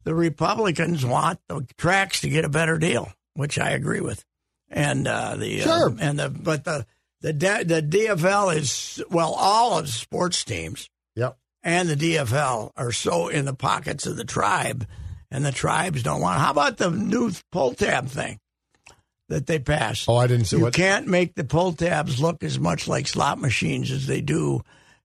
S2: the Republicans want the tracks to get a better deal, which I agree with, and uh, the
S4: Sure.
S2: uh, and the but the the the DFL is well, all of sports teams
S4: yep.
S2: And the DFL are so in the pockets of the tribe, and the tribes don't want. How about the new pull tab thing that they passed?
S4: Oh, I didn't see
S2: you
S4: what.
S2: can't make the pull tabs look as much like slot machines as they do.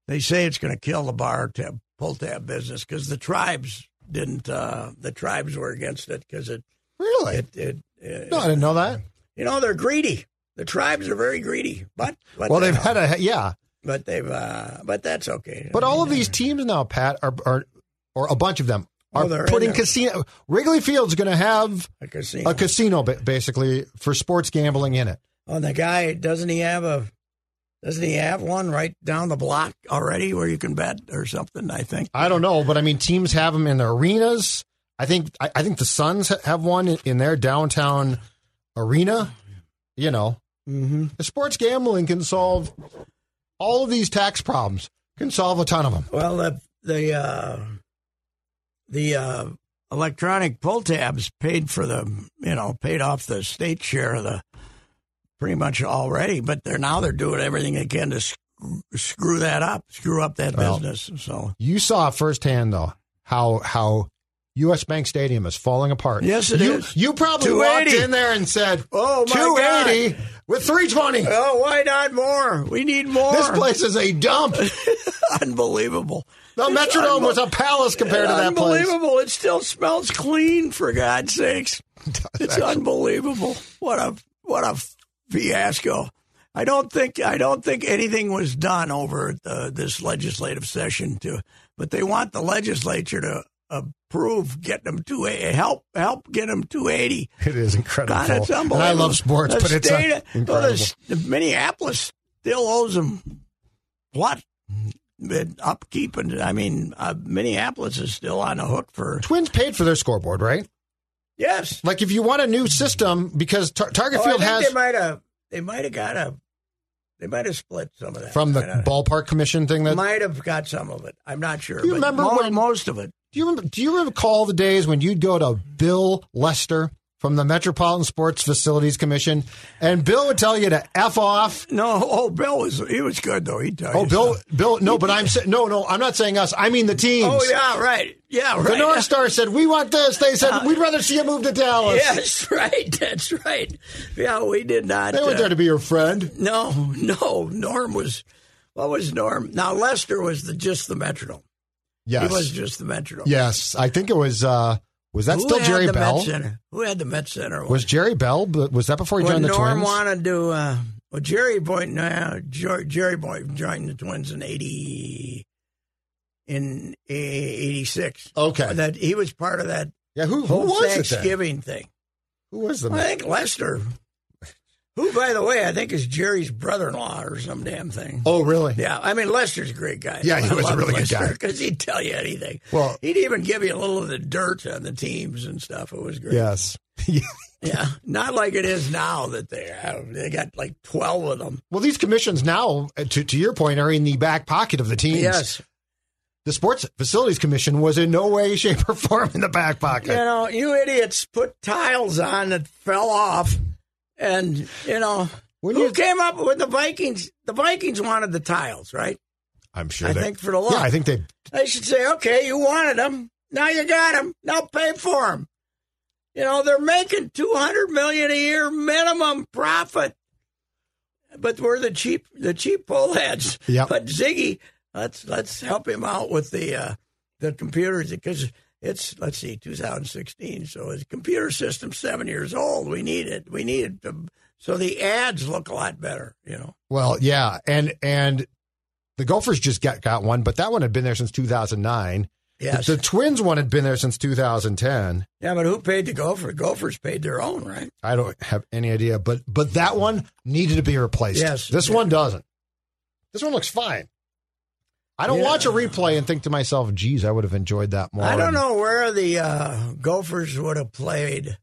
S2: They say it's going to kill the bar tab pull tab business because the tribes didn't. Uh, the tribes were against it because it,
S4: Really?
S2: it, it, it
S4: no, I didn't know that.
S2: you know they're greedy. The tribes are very greedy, but, but
S4: Well, they've had a yeah,
S2: but they've uh, but that's okay.
S4: but
S2: I
S4: all
S2: mean,
S4: of these teams now, Pat, are, are or a bunch of them are putting casino. Wrigley Field's going to have
S2: a casino.
S4: a casino basically for sports gambling in it.
S2: Oh, the guy doesn't he have a doesn't he have one right down the block already where you can bet or something? I think.
S4: I don't know, but I mean, teams have them in the arenas. I think I, I think the Suns have one in, in their downtown arena. You know,
S2: Mm-hmm.
S4: the sports gambling can solve all of these tax problems. Can solve a ton of them.
S2: Well, the the uh, the uh, electronic pull tabs paid for the you know paid off the state share of the pretty much already, but they're now they're doing everything they can to screw, screw that up, screw up that
S4: Well,
S2: business. So
S4: You saw firsthand though how how U.S. Bank Stadium is falling apart.
S2: Yes, it
S4: you,
S2: is.
S4: You probably walked in there and said,
S2: Oh, my
S4: two eighty with three twenty.
S2: oh, why not more? We need more.
S4: This place is a dump.
S2: unbelievable.
S4: The
S2: It's
S4: Metrodome
S2: unbe-
S4: was a palace compared to that place.
S2: Unbelievable! It still smells clean. For God's sakes, it's unbelievable. What a what a fiasco! I don't think I don't think anything was done over the, this legislative session to, but they want the legislature to approve getting them to a help help get them to eighty.
S4: It is incredible.
S2: God, it's
S4: and. I love sports,
S2: The
S4: but it's uh,
S2: well,
S4: incredible.
S2: the, the Minneapolis still owes them what? But upkeep and I mean, uh, Minneapolis is still on the hook for
S4: Twins paid for their scoreboard, right?
S2: yes.
S4: Like if you want a new system, because Tar- Target
S2: Oh,
S4: Field has
S2: they might have they might have got a they might have split some of that
S4: from the
S2: I don't know.
S4: ballpark commission thing. That
S2: might have got some of it. I'm not sure.
S4: You
S2: but
S4: remember
S2: mo-
S4: when-
S2: most of it?
S4: Do you remember, do you recall the days when you'd go to Bill Lester from the Metropolitan Sports Facilities Commission, and Bill would tell you to f off.
S2: No, oh, Bill was he was good though. He tell
S4: Oh,
S2: you
S4: Bill,
S2: something.
S4: Bill, no, but I'm no, no, I'm not saying us. I mean the teams.
S2: Oh yeah, right. Yeah, right.
S4: The North Star said we want this. They said we'd rather see you move to Dallas.
S2: Yes, right. That's right. Yeah, we did not.
S4: They weren't
S2: uh,
S4: there to be your friend.
S2: No, no. Norm was. What was Norm? Now Lester was the just the metronome.
S4: Yes,
S2: He was just the metronome.
S4: yes. I think it was. uh Was that
S2: Who
S4: still Jerry Bell?
S2: Met Center? Who had the Met Center?
S4: Was Jerry Bell? But was that before he
S2: when
S4: joined the
S2: Norm
S4: Twins?
S2: wanted to? Uh, well, Jerry Bell, no, Jer- Jerry Bell joined the Twins in eighty, in eighty six.
S4: Okay.
S2: that he was part of that
S4: Yeah, who, who was?
S2: Thanksgiving thing.
S4: Who was the
S2: I think Lester, who by the way I think is Jerry's brother-in-law or some damn thing.
S4: Oh, really?
S2: Yeah, I mean Lester's a great guy.
S4: Yeah, he
S2: I
S4: was a really good guy.
S2: because he'd tell you anything.
S4: Well-
S2: he'd even give you a little of the dirt on the teams and stuff. It was great.
S4: Yes.
S2: Yeah, not like it is now that they have. They got like twelve of them.
S4: well, these commissions now, uh, to, to your point, are in the back pocket of the teams.
S2: Yes,
S4: The Sports Facilities Commission was in no way, shape, or form in the back pocket.
S2: you know, you idiots put tiles on that fell off, and you know
S4: When
S2: who
S4: you-
S2: came up with the Vikings? The Vikings wanted the tiles, right?
S4: I'm sure.
S2: I
S4: they,
S2: think for the law.
S4: Yeah, I think they.
S2: They should say, okay, you wanted them. Now you got them. Now pay for them. You know, they're making 200 million a year minimum profit. But we're the cheap, the cheap pole heads.
S4: Yep.
S2: But Zygi, let's, let's help him out with the, uh, the computers because it's, let's see, 2016. So his computer system seven years old. We need it. We need it to, so the ads look a lot better, you know.
S4: Well, yeah, and and the Gophers just got got one, but that one had been there since 2009.
S2: Yes.
S4: The, the Twins one had been there since 2010.
S2: yeah, but who paid the Gopher? Gophers paid their own, right?
S4: I don't have any idea, but but that one needed to be replaced.
S2: Yes.
S4: This
S2: Yeah.
S4: one doesn't. This one looks fine. I don't
S2: Yeah.
S4: watch a replay and think to myself, geez, I would have enjoyed that more.
S2: I don't know where the uh, Gophers would have played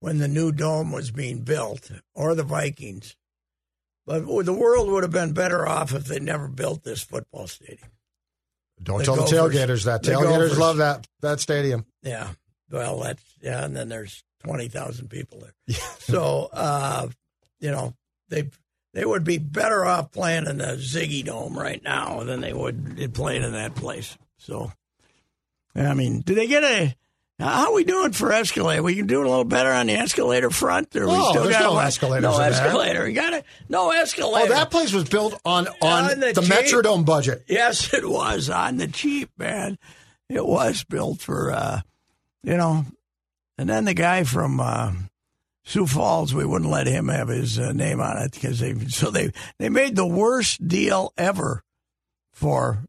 S2: when the new dome was being built, or the Vikings. But the world would have been better off if they never built this football stadium.
S4: Don't
S2: The
S4: tell
S2: Gophers.
S4: the tailgaters that.
S2: The
S4: Tailgaters
S2: Gophers.
S4: love that that stadium.
S2: Yeah. Well, that's yeah, and then there's twenty thousand people there. So uh, you know they they would be better off playing in the Zygi Dome right now than they would playing in that place. So I mean, do they get a? How are we doing for escalator? We can do a little better on the escalator front, or we
S4: Oh,
S2: still
S4: there's
S2: got
S4: no escalators
S2: No
S4: there.
S2: escalator. You got it. No
S4: Oh,
S2: escalator.
S4: that place was built on on
S2: On the
S4: the,
S2: cheap.
S4: Metrodome budget.
S2: Yes, it was on the cheap, man. It was built for, uh, you know, and then the guy from uh, Sioux Falls, we wouldn't let him have his uh, name on it because they so they they made the worst deal ever for.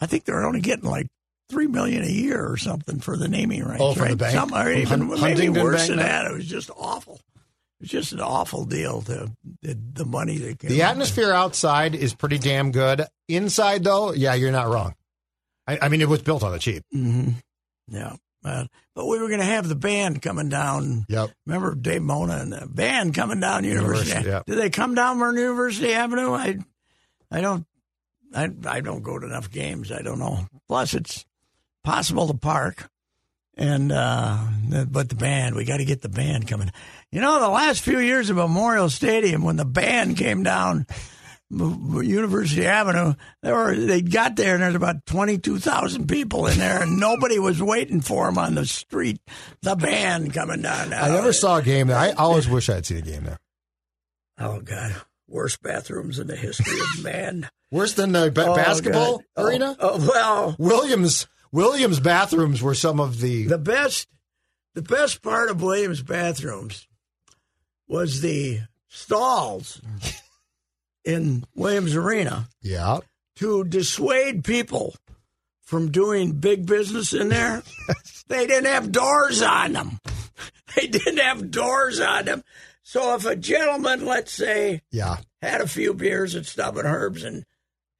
S2: I think they're only getting like three million a year or something for the naming rights.
S4: Oh, the
S2: right?
S4: bank?
S2: Some, or even
S4: Hun-
S2: maybe worse
S4: Bank
S2: than that. It was just awful. It was just an awful deal. To the, the money that came.
S4: The atmosphere outside is pretty damn good. Inside, though, yeah, you're not wrong. I, I mean, it was built on the cheap.
S2: hmm Yeah. Uh, but we were going to have the band coming down.
S4: Yep.
S2: Remember Dave Mona and the band coming down University?
S4: University, yeah.
S2: Did they come down from University Avenue? I, I don't, I, I don't go to enough games. I don't know. Plus, it's possible to park, and uh, but the band, we got to get the band coming. You know, the last few years of Memorial Stadium, when the band came down. University Avenue. They were they got there and there's about twenty two thousand people in there and nobody was waiting for them on the street. The band coming down.
S4: I never saw a game there. I always wish I'd seen a game there.
S2: Oh God, worst bathrooms in the history of man.
S4: Worse than the ba-
S2: Oh,
S4: basketball
S2: God. Oh,
S4: arena?
S2: Oh, well,
S4: Williams Williams bathrooms were some of the,
S2: the best the best part of Williams bathrooms was the stalls in Williams Arena.
S4: yeah.
S2: to dissuade people from doing big business in there, they didn't have doors on them. They didn't have doors on them. So if a gentleman, let's say,
S4: Yeah.
S2: had a few beers at Stub and Herbs and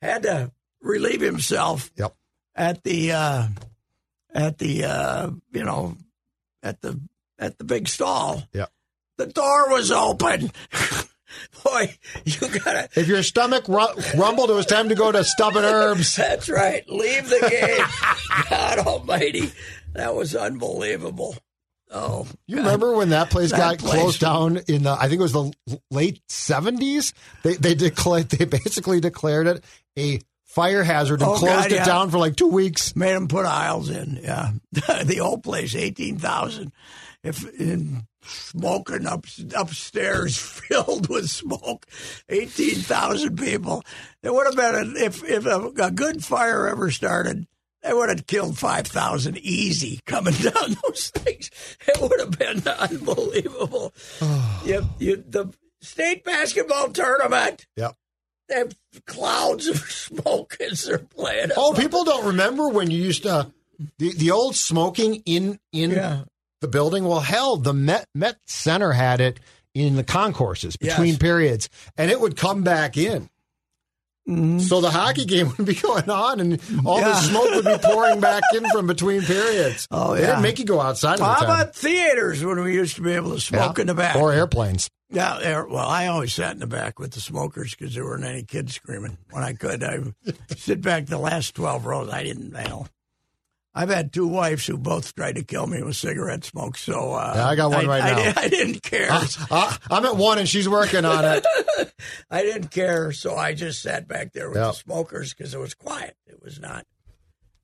S2: had to relieve himself
S4: Yep.
S2: at the uh, at the uh, you know at the at the big stall,
S4: Yep.
S2: the door was open. Boy, you gotta
S4: If your stomach ru- rumbled, it was time to go to Stub and Herbs.
S2: That's right. Leave the game. God Almighty, that was unbelievable. Oh,
S4: You remember when that place
S2: That
S4: got
S2: place-
S4: closed down in the? I think it was the late seventies. They they declared they basically declared it a fire hazard and
S2: Oh,
S4: closed
S2: God,
S4: it
S2: yeah.
S4: down for like two weeks.
S2: made them put aisles in. Yeah, the old place, eighteen thousand. If in smoking up upstairs, filled with smoke, eighteen thousand people. It would have been a, if if a, a good fire ever started. They would have killed five thousand easy coming down those things. It would have been unbelievable. you, you, the state basketball tournament.
S4: Yep.
S2: They have clouds of smoke as they're playing.
S4: Oh, people don't remember when you used to the the old smoking in in
S2: Yeah.
S4: The building. Well, hell, the Met Met Center had it in the concourses between
S2: Yes.
S4: periods, and it would come back in. Mm-hmm. So the hockey game would be going on, and all
S2: Yeah.
S4: the smoke would be pouring back in from between periods.
S2: Oh, yeah.
S4: didn't make you go outside.
S2: Well, how
S4: time.
S2: about theaters when we used to be able to smoke
S4: Yeah.
S2: in the back?
S4: or airplanes?
S2: Yeah, air, well, I always sat in the back with the smokers because there weren't any kids screaming. When I could, I sit back the last twelve rows. I didn't, you know. I've had two wives who both tried to kill me with cigarette smoke, so uh,
S4: Yeah, I got one right
S2: I,
S4: now.
S2: di- I didn't care.
S4: Uh, I'm at one, and she's working on it.
S2: I didn't care, so I just sat back there with
S4: Yeah.
S2: the smokers because it was quiet. It was not.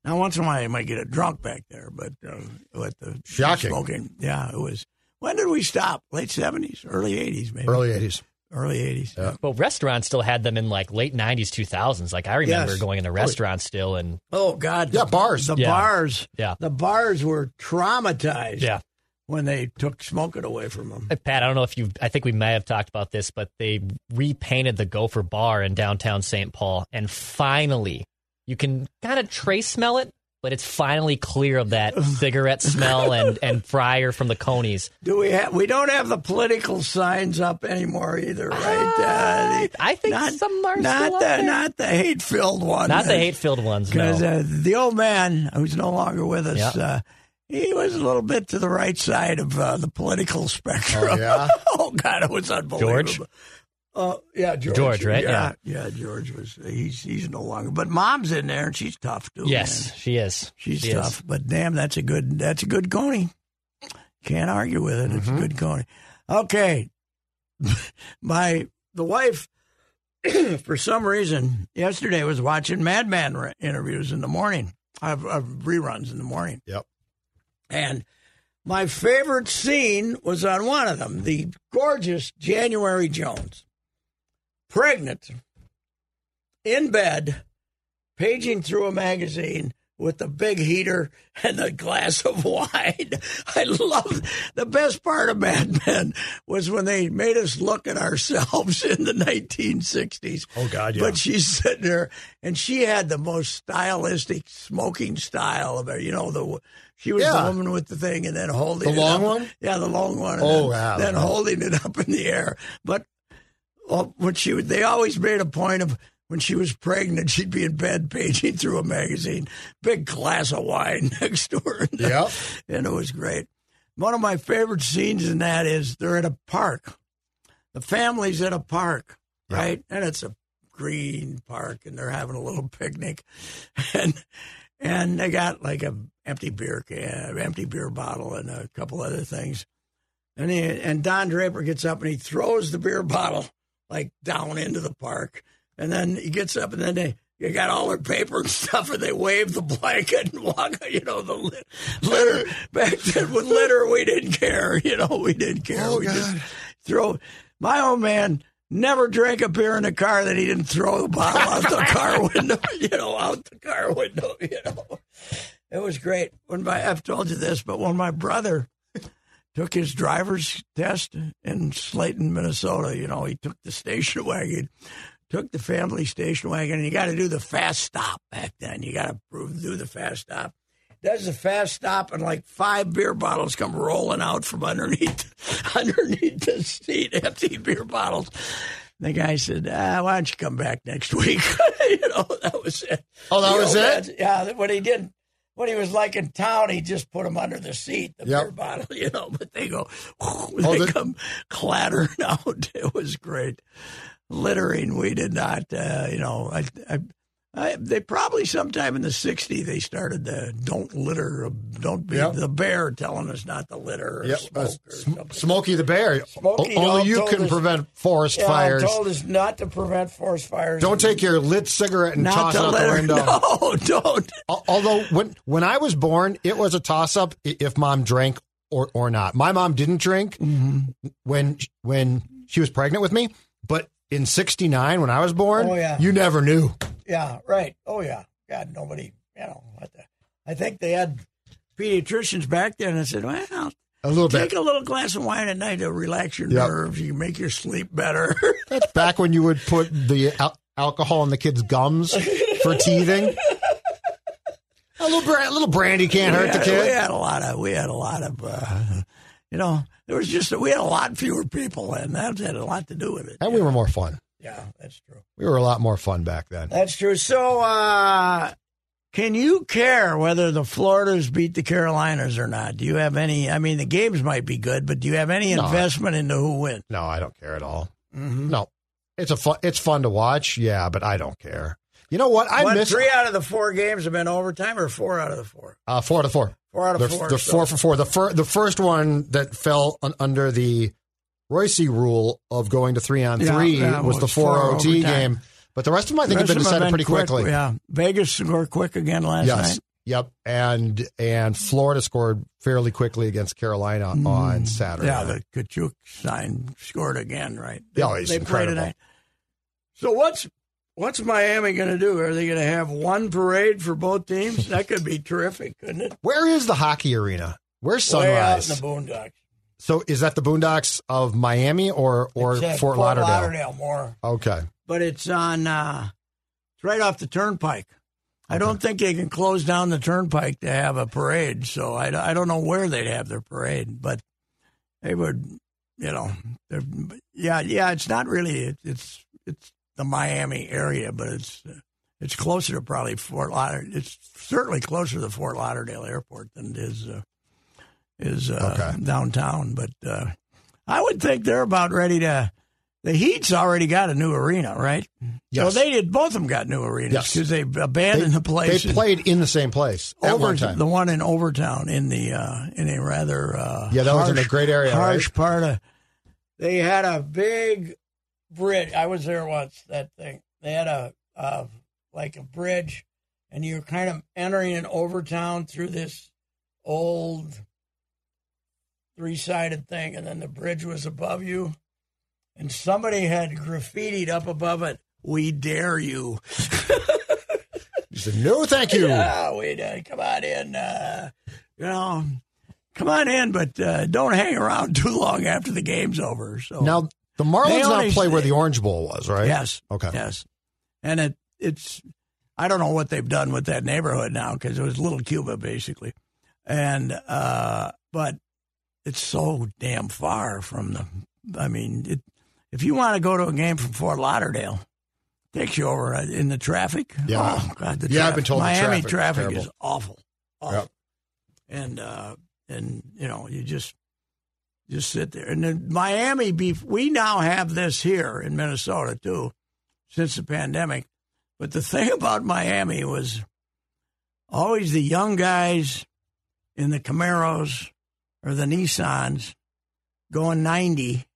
S2: Now, once in a while, you might get a drunk back there, but uh, with the
S4: Shocking.
S2: smoking, yeah, it was. When did we stop? Late seventies, early eighties, maybe.
S4: Early '80s.
S2: Early eighties.
S6: Well, restaurants still had them in like late '90s, 2000s. Like I remember
S2: Yes.
S6: going into oh, restaurants still, and
S2: Oh God,
S4: Yeah,
S2: the-
S4: bars.
S2: The
S6: Yeah.
S2: bars.
S6: Yeah.
S2: the bars were traumatized.
S6: yeah,
S2: when they took smoking away from them.
S6: Hey, Pat, I don't know if you I think we may have talked about this, but they repainted the Gopher Bar in downtown St. Paul, and finally, you can kind of trace smell it, but it's finally clear of that cigarette smell and and fryer from the conies.
S2: Do we have? We don't have the political signs up anymore either, right? Uh, the-
S6: I think
S2: not,
S6: some are
S2: not
S6: still
S2: the
S6: there.
S2: not the hate filled ones,
S6: Not the hate-filled ones, no.
S2: Because uh, the old man who's no longer with us,
S6: Yeah.
S2: uh, he was a little bit to the right side of uh, the political spectrum.
S4: Oh, yeah?
S2: oh God, it was unbelievable.
S6: George?
S2: Uh, yeah, George.
S6: George, right?
S2: Yeah, yeah, George was. He's he's no longer. But mom's in there, and she's tough too.
S6: Yes,
S2: man.
S6: she is.
S2: she's
S6: She
S2: tough.
S6: is.
S2: But damn, that's a good. That's a good coney. Can't argue with it. It's
S6: Mm-hmm.
S2: a good coney. Okay, my the wife. for some reason, yesterday was watching Mad Men re- interviews in the morning. Of, of reruns in the morning.
S4: Yep.
S2: And my favorite scene was on one of them the gorgeous January Jones, pregnant, in bed, paging through a magazine with the big heater and the glass of wine. I love the best part of Mad Men was when they made us look at ourselves in the 1960s.
S4: Oh, God, yeah.
S2: But she's sitting there and she had the most stylistic smoking style of it. You know, the she was
S4: Yeah.
S2: the woman with the thing and then holding
S4: The
S2: it
S4: long
S2: up.
S4: one?
S2: Yeah, the long one. and
S4: Oh,
S2: then,
S4: yeah,
S2: Then holding it up in the air. But Oh, when she would, they always made a point of when she was pregnant, she'd be in bed paging through a magazine, big glass of wine next to her.
S4: Yep.
S2: and it was great. One of my favorite scenes in that is they're at a park. The family's at a park, right? And it's a green park, and they're having a little picnic, and and they got like a empty beer can, empty beer bottle, and a couple other things. And he, and Don Draper gets up and he throws the beer bottle like down into the park, and then he gets up and then they. You got all their paper and stuff, and they wave the blanket and walk. You know the lit- litter. Back then, with litter, we didn't care. You know, we didn't care.
S4: Oh,
S2: we
S4: God.
S2: just throw. My old man never drank a beer in a car that he didn't throw the bottle out the car window. You know, out the car window. You know, it was great. When my I've told you this, but when my brother took his driver's test in Slayton, Minnesota, you know, he took the station wagon, took the family station wagon, and you got to do the fast stop back then. You got to prove do the fast stop. Does the fast stop, and like five beer bottles come rolling out from underneath underneath the seat, empty beer bottles. The guy said, ah, "Why don't you come back next week?" you know, that was it.
S4: Oh, that
S2: You
S4: was
S2: know,
S4: it?
S2: Yeah, what he did when he was like in town, he just put them under the seat, the
S4: Yep.
S2: beer bottle, you know. But they go,
S4: Oh,
S2: they
S4: the-
S2: come clattering out. It was great. Littering, we did not, uh, you know. I, I, I, they probably sometime in the '60s they started the "Don't litter," "Don't be
S4: Yep.
S2: the bear," telling us not to litter or
S4: Yep.
S2: smoke
S4: Uh, Smokey the Bear.
S2: Smokey
S4: Only you can
S2: us-
S4: prevent forest
S2: Yeah,
S4: fires.
S2: told us not to prevent forest fires.
S4: Don't take your lit cigarette and toss
S2: to
S4: it out
S2: litter.
S4: the window.
S2: No, don't.
S4: Although when when I was born, it was a toss up if mom drank or or not. My mom didn't drink
S2: Mm-hmm.
S4: when when she was pregnant with me, in '69 when I was born,
S2: Oh, yeah.
S4: you never knew.
S2: Yeah, right. Oh yeah. God, nobody. You know, what the, I think they had pediatricians back then that said, "Well,
S4: A little
S2: take
S4: bit.
S2: a little glass of wine at night to relax your
S4: Yep.
S2: nerves. You make your sleep better."
S4: That's back when you would put the al- alcohol in the kids' gums for teething. A little, little brandy can't
S2: we
S4: hurt the kid.
S2: We had a lot of. We had a lot of. Uh, you know, there was just we had a lot fewer people, and that had a lot to do with it.
S4: and we were more fun.
S2: Yeah, that's true.
S4: We were a lot more fun back then.
S2: That's true. So, uh, can you care whether the Floridas beat the Carolinas or not? Do you have any? I mean, the games might be good, but do you have any
S4: No.
S2: investment into who wins?
S4: No, I don't care at all.
S2: Mm-hmm.
S4: No, it's a fun. It's fun to watch. Yeah, but I don't care. You know what? I
S2: What,
S4: miss
S2: three out of the four games have been overtime, or four out of the four?
S4: uh, four to four.
S2: Four out of
S4: the,
S2: four.
S4: The
S2: so-
S4: four for four. The fir- the first one that fell un- under the Royce rule of going to three on three
S2: yeah,
S4: was the four
S2: four
S4: OT
S2: overtime.
S4: game. But the rest of them, I think,
S2: The
S4: have been
S2: rest of them
S4: decided pretty
S2: quick,
S4: quickly.
S2: Yeah, Vegas scored quick again last
S4: Yes.
S2: night.
S4: Yep. And and Florida scored fairly quickly against Carolina on Saturday.
S2: Mm. Yeah, the Tkachuk sign scored again, right?
S4: Yeah, he's
S2: they
S4: incredible.
S2: tonight. So what's what's Miami going to do? Are they going to have one parade for both teams? That could be terrific, couldn't it?
S4: Where is the hockey arena? Where's Sunrise?
S2: Way out in the boondocks.
S4: So is that the Boondocks of Miami or or
S2: at
S4: Fort Lauderdale?
S2: Lauderdale more.
S4: Okay.
S2: but it's on uh it's right off the turnpike. I don't think they can close down the turnpike to have a parade, so I, I don't know where they'd have their parade, but they would, you know, yeah, yeah. It's not really it, it's it's the Miami area, but it's it's closer to probably Fort Lauderdale. It's certainly closer to the Fort Lauderdale airport than it is uh, is uh, downtown. But uh, I would think they're about ready to. The Heat's already got a new arena, right?
S4: Yes.
S2: So they did. Both of them got new arenas
S4: Yes.
S2: because they abandoned the place.
S4: They played in the same place
S2: over
S4: one time.
S2: the one in Overtown in the uh, in a rather uh,
S4: Yeah, that was in a
S2: harsh-
S4: great area,
S2: harsh
S4: right?
S2: part of. They had a big bridge. I was there once. That thing. They had a uh, like a bridge, and you're kind of entering in Overtown through this old three sided thing, and then the bridge was above you, and somebody had graffitied up above it. We dare you.
S4: He said, "No, thank you."
S2: Yeah, we uh, come on in. Uh, you know, come on in, but uh, don't hang around too long after the game's over. So
S4: Now the Marlins now play where the Orange Bowl was, right?
S2: yes,
S4: Okay.
S2: yes, and it it's I don't know what they've done with that neighborhood now because it was Little Cuba basically, and uh, but it's so damn far from the. I mean, it, if you want to go to a game from Fort Lauderdale. Takes you over uh, in the traffic.
S4: Yeah.
S2: Oh God, the
S4: Yeah, I've been told the
S2: Miami traffic
S4: terrible.
S2: is awful, awful.
S4: Yep.
S2: and uh, and you know you just just sit there. And then Miami beef. We now have this here in Minnesota too, since the pandemic. But the thing about Miami was always the young guys in the Camaros or the Nissans going ninety,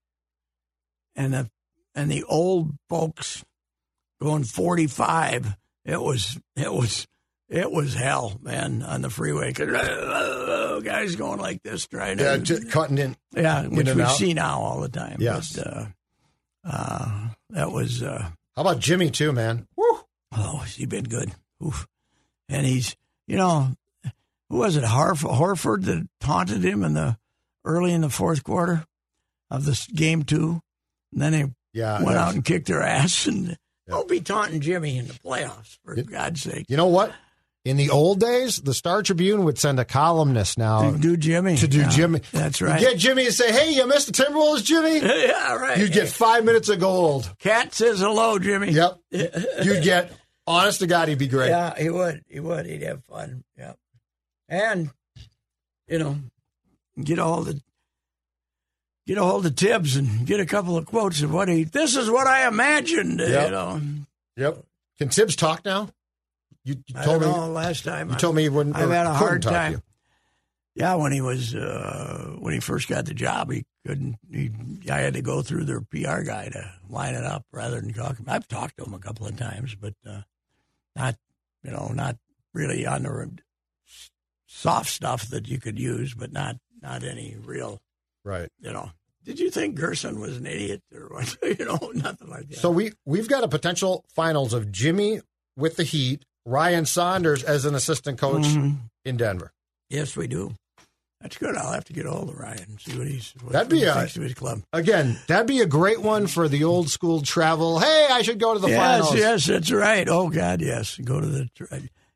S2: and the and the old folks going forty five. It was it was it was hell, man, on the freeway. uh, guys going like this trying to
S4: Yeah, j- cutting in.
S2: yeah, which we
S4: out.
S2: see now all the time.
S4: Yes.
S2: But, uh, uh, that was, uh,
S4: How about Jimmy too, man? Woo.
S2: oh, has been good? Oof. And he's, you know, who was it, Harf- Horford that taunted him in the early in the fourth quarter of this game two? And then they
S4: Yeah.
S2: went out and kicked their ass. And don't be taunting Jimmy in the playoffs, for God's sake.
S4: You know what? In the old days, the Star Tribune would send a columnist now
S2: To do Jimmy.
S4: to do
S2: Yeah,
S4: Jimmy.
S2: That's
S4: You
S2: right.
S4: get Jimmy and say, "Hey, you missed the Timberwolves, Jimmy."
S2: yeah, right.
S4: You'd get five minutes of gold.
S2: Cat says hello, Jimmy.
S4: Yep. You'd get. Honest to God, he'd be great.
S2: Yeah, he would. He would. He'd have fun. Yeah, and you know, get all the get a hold of Thibs and get a couple of quotes of what he. This is what I imagined.
S4: Yep.
S2: You know,
S4: Yep. Can Thibs talk now? You, you
S2: I
S4: told
S2: don't
S4: me.
S2: know, last time
S4: You
S2: I-
S4: told me he wouldn't.
S2: I've had a hard time. Yeah, when he was uh, when he first got the job, he couldn't. He I had to go through their PR guy to line it up rather than talk. I've talked to him a couple of times, but uh, not you know not really on the soft stuff that you could use, but not not any real
S4: Right.
S2: you know. Did you think Gerson was an idiot or what? you know, nothing like that.
S4: So we we've got a potential finals of Jimmy with the Heat, Ryan Saunders as an assistant coach
S2: Mhm.
S4: in Denver.
S2: yes, we do. That's good. I'll have to get hold of Ryan and see what he's. What
S4: That'd be a-
S2: thinks of his club.
S4: Again, that'd be a great one for the old school travel. Hey, I should go to the
S2: yes,
S4: finals.
S2: yes, that's right. Oh God, yes. Go to the.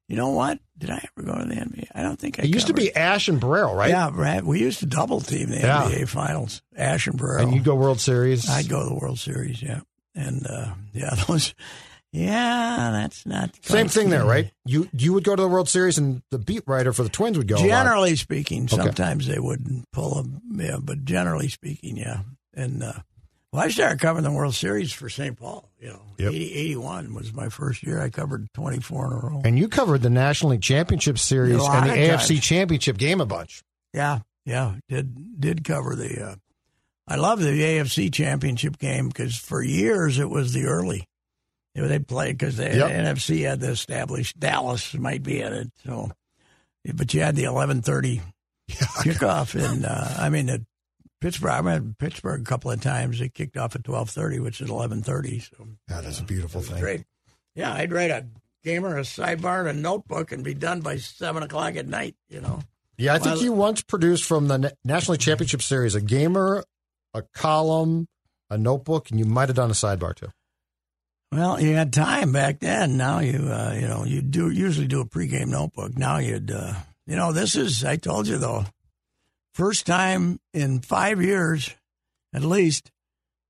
S2: You know what? Did I ever go to the NBA? I don't think I.
S4: It used to be Ash and Burrell, right?
S2: Yeah, Brad. We used to double team the
S4: Yeah.
S2: NBA finals. Ash and Burrell.
S4: And you go World Series.
S2: I'd go to the World Series. Yeah, and uh, yeah, those. Yeah, that's not
S4: Same thing there, right? You you would go to the World Series, and the beat writer for the Twins would go.
S2: Generally speaking,
S4: Okay.
S2: sometimes they wouldn't pull them. Yeah, but generally speaking, yeah. And uh, well, I started covering the World Series for St. Paul. You know,
S4: Yep.
S2: 80, 81 was my first year. I covered twenty four in a row.
S4: And you covered the National League Championship Series and the AFC
S2: times.
S4: Championship game a bunch.
S2: Yeah, yeah, did did cover the. Uh, I love the AFC Championship game because for years it was the early. You know, they play because the
S4: Yep.
S2: NFC had the established Dallas might be in it. So, but you had the eleven thirty kickoff, and uh, I mean the Pittsburgh. I went to Pittsburgh a couple of times. It kicked off at twelve thirty, which is eleven thirty. So
S4: Yeah, that's a beautiful thing.
S2: great. Yeah, I'd write a gamer a sidebar and a notebook and be done by seven o'clock at night. You know.
S4: Yeah, I think
S2: Well-
S4: you once produced from the National Championship Series a gamer, a column, a notebook, and you might have done a sidebar too.
S2: Well, you had time back then. Now you, uh, you know, you do usually do a pregame notebook. Now you'd, uh, you know, this is. I told you though, first time in five years, at least,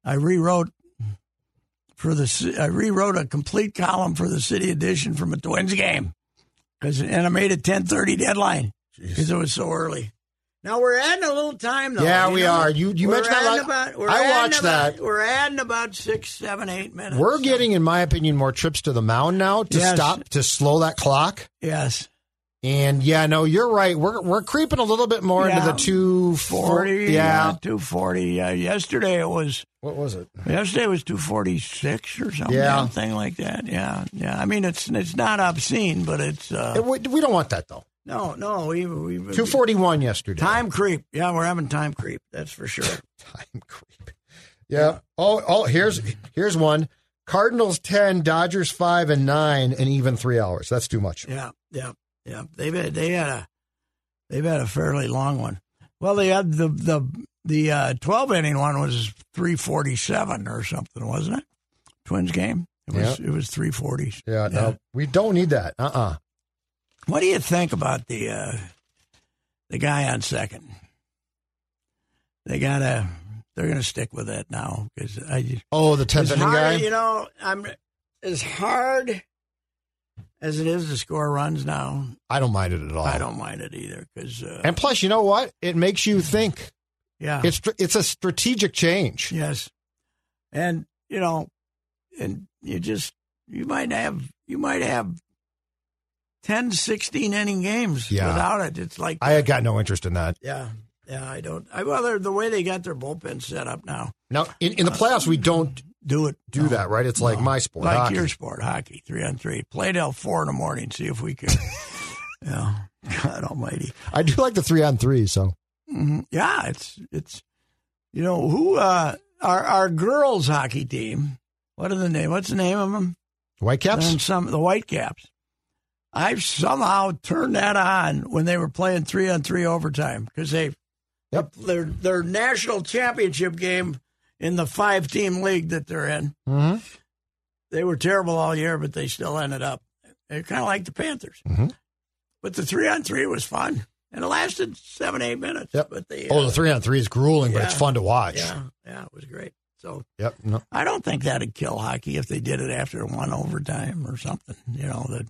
S2: I rewrote for the. I rewrote a complete column for the City Edition from a Twins game, because and I made a ten thirty deadline because it was so early. Now we're adding a little time though.
S4: Yeah, we
S2: know?
S4: are. You- you
S2: We're
S4: mentioned that
S2: about- we're
S4: I watched
S2: about-
S4: that.
S2: We're adding about six, seven, eight minutes.
S4: We're
S2: So-
S4: getting, in my opinion, more trips to the mound now to
S2: Yes.
S4: stop to slow that clock.
S2: Yes.
S4: And yeah, no, you're right. We're we're creeping a little bit more
S2: Yeah.
S4: into the two forty.
S2: 40,
S4: Yeah.
S2: two forty. Uh, yesterday it was.
S4: What was it?
S2: Yesterday was two forty six or something.
S4: Yeah.
S2: something like that. Yeah, yeah. I mean, it's it's not obscene, but it's uh,
S4: It- we, we don't want that though.
S2: No, no. We, we
S4: Two forty one yesterday.
S2: time creep. Yeah, we're having time creep. That's for sure.
S4: Time creep. Yeah. Oh, oh. Here's here's one. Cardinals ten, Dodgers five and nine, and even three hours. That's too much.
S2: Yeah, yeah, yeah. They've had, they had a they've had a fairly long one. Well, they had the the the uh, twelve inning one was three forty seven or something, wasn't it? Twins game. It was it was three forty.
S4: Yeah. No, we don't need that. Uh. uh
S2: What do you think about the uh, the guy on second? They gotta. They're gonna stick with that now because I.
S4: Oh, the tenth inning
S2: hard,
S4: guy.
S2: you know, I'm as hard as it is to score runs now.
S4: I don't mind it at all.
S2: I don't mind it either because uh,
S4: And plus, you know what? It makes you think.
S2: yeah,
S4: It's it's a strategic change.
S2: yes, and you know, and you just you might have you might have 10, 16 inning games
S4: Yeah.
S2: without it. It's like
S4: I got no interest in that.
S2: Yeah, yeah, I don't. I well, they're- the way they got their bullpen set up now,
S4: Now, in, in the playoffs, we don't
S2: do it.
S4: do
S2: No,
S4: that, right? It's like my sport,
S2: like
S4: hockey.
S2: your sport, hockey, three on three. Play till four in the morning. See if we can. yeah, God Almighty.
S4: I do like the three on three. So
S2: hmm Yeah, it's it's. You know who? uh Our our girls hockey team. What are the name? What's the name of them?
S4: Whitecaps.
S2: And some the Whitecaps. I've somehow turned that on when they were playing three on three overtime because they
S4: Yep.
S2: their their national championship game in the five team league that they're in.
S4: Mm-hmm.
S2: They were terrible all year, but they still ended up. They're kind of like the Panthers.
S4: Mhm.
S2: But the three on three was fun, and it lasted seven eight minutes.
S4: Yep.
S2: But the
S4: Oh,
S2: uh,
S4: the three on three is grueling, but it's fun to watch.
S2: yeah yeah it was great. So
S4: Yep. No.
S2: I don't think that'd kill hockey if they did it after one overtime or something. You know that,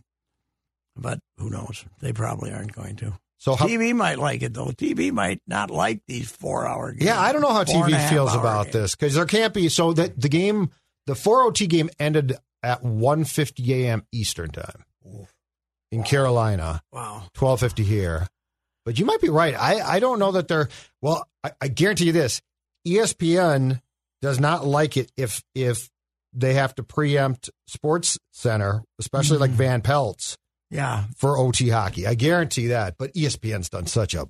S2: but who knows? They probably aren't going to.
S4: So how,
S2: TV might like it though. TV might not like these four hour games.
S4: yeah, I don't know how
S2: Four
S4: TV feels about
S2: games.
S4: this because there can't be. So that the game, the four OT game ended at 1.50 a.m. Eastern time in Carolina.
S2: Wow.
S4: twelve fifty here. But you might be right. I, I don't know that they're well. I, I guarantee you this: ESPN does not like it if if they have to preempt Sports Center, especially like hmm. Van Pelt's
S2: Yeah.
S4: for OT hockey. I guarantee that. But ESPN's done such a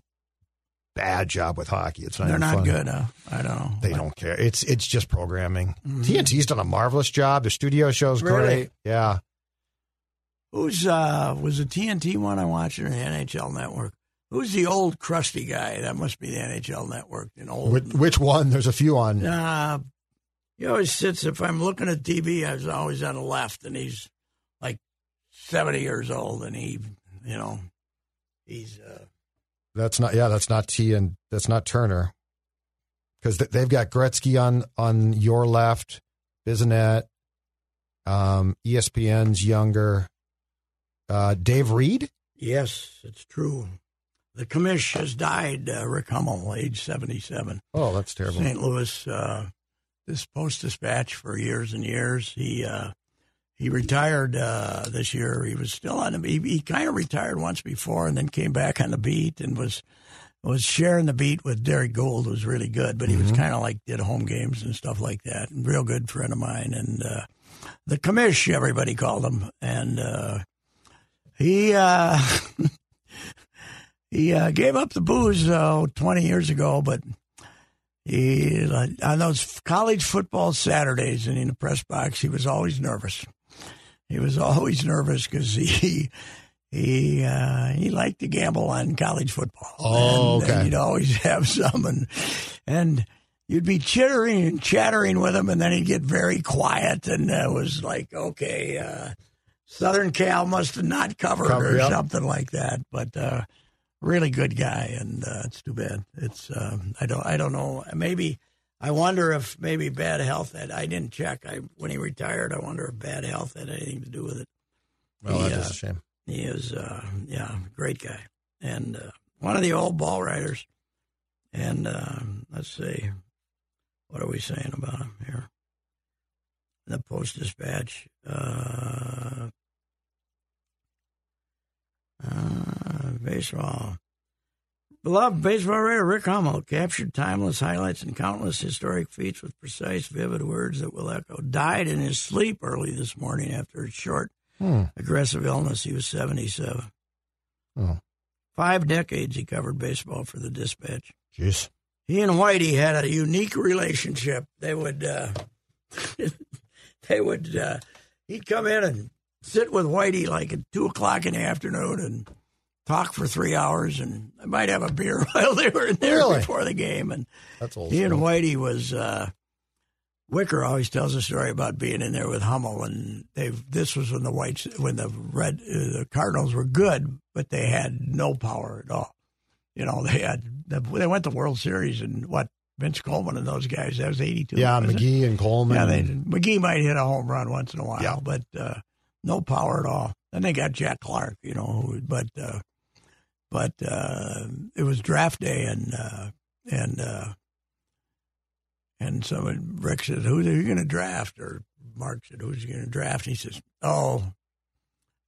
S4: bad job with hockey. It's not
S2: They're not
S4: funny.
S2: good. Huh? I don't know.
S4: They don't care. It's it's just programming.
S2: Mhm.
S4: TNT's done a marvelous job. The studio show's
S2: Really?
S4: great. Yeah.
S2: Who's uh was the TNT one I watched or the NHL Network? Who's the old crusty guy? That must be the NHL Network. An old.
S4: Which, which one? There's a few on.
S2: Uh, he always sits. If I'm looking at TV, I was always on the left, and he's 70 years old and he, you know, he's. Uh,
S4: that's not, yeah, that's not T and that's not Turner. Because they've got Gretzky on, on your left, Bissonnette, um, ESPN's younger. Uh, Dave Reed?
S2: Yes, it's true. The commish has died, uh, Rick Hummel, age 77.
S4: Oh, that's terrible.
S2: St. Louis, uh, this Post Dispatch for years and years. He uh, he retired uh, this year. He was still on the. He, he kind of retired once before, and then came back on the beat and was was sharing the beat with Derrick Goold, who was really good. But he was kind of like did home games and stuff like that. And real good friend of mine, and uh, the commish, everybody called him, and uh, he. Uh, He uh, gave up the booze uh, 20 years ago, but he on those college football Saturdays and in the press box, he was always nervous. He was always nervous because he he uh, he liked to gamble on college football.
S4: Oh,
S2: and,
S4: okay.
S2: And you'd always have some, and and you'd be chittering and chattering with him, and then he'd get very quiet, and it was like, okay, uh, Southern Cal must have not covered
S4: Cover,
S2: or
S4: yep.
S2: something like that. But uh, really good guy, and uh, it's too bad. It's um, I don't I don't know. Maybe I wonder if maybe bad health had. I didn't check. I when he retired, I wonder if bad health had anything to do with it.
S4: Well,
S2: He,
S4: that is
S2: uh,
S4: a shame.
S2: He is, uh, yeah, great guy, and uh, one of the old ball riders. And uh, let's see, what are we saying about him here? The Post Dispatch. Uh, uh, baseball. Beloved baseball writer Rick Hummel captured timeless highlights and countless historic feats with precise, vivid words that will echo. Died in his sleep early this morning after a short,
S4: Hmm.
S2: aggressive illness. He was 77. Five decades he covered baseball for the Dispatch.
S4: jeez.
S2: He and Whitey had a unique relationship. They would, uh, they would, uh, he'd come in and sit with Whitey like at two o'clock in the afternoon and talk for three hours, and I might have a beer while they were in there
S4: Really?
S2: before the game. And
S4: That's old.
S2: he and. Whitey was uh, Wicker always tells a story about being in there with Hummel, and they this was when the Whites when the red uh, the Cardinals were good, but they had no power at all. You know, they had they went to World Series and what Vince Coleman and those guys. That was eighty two.
S4: Yeah, McGee and Coleman.
S2: Yeah, they, McGee might hit a home run once in a while,
S4: Yeah.
S2: but uh, no power at all. And they got Jack Clark, you know, who, but uh, but uh, it was draft day, and uh, and uh, and someone Rick said, "Who's are you going to draft?" Or Mark said, "Who's you going to draft?" And he says, "Oh."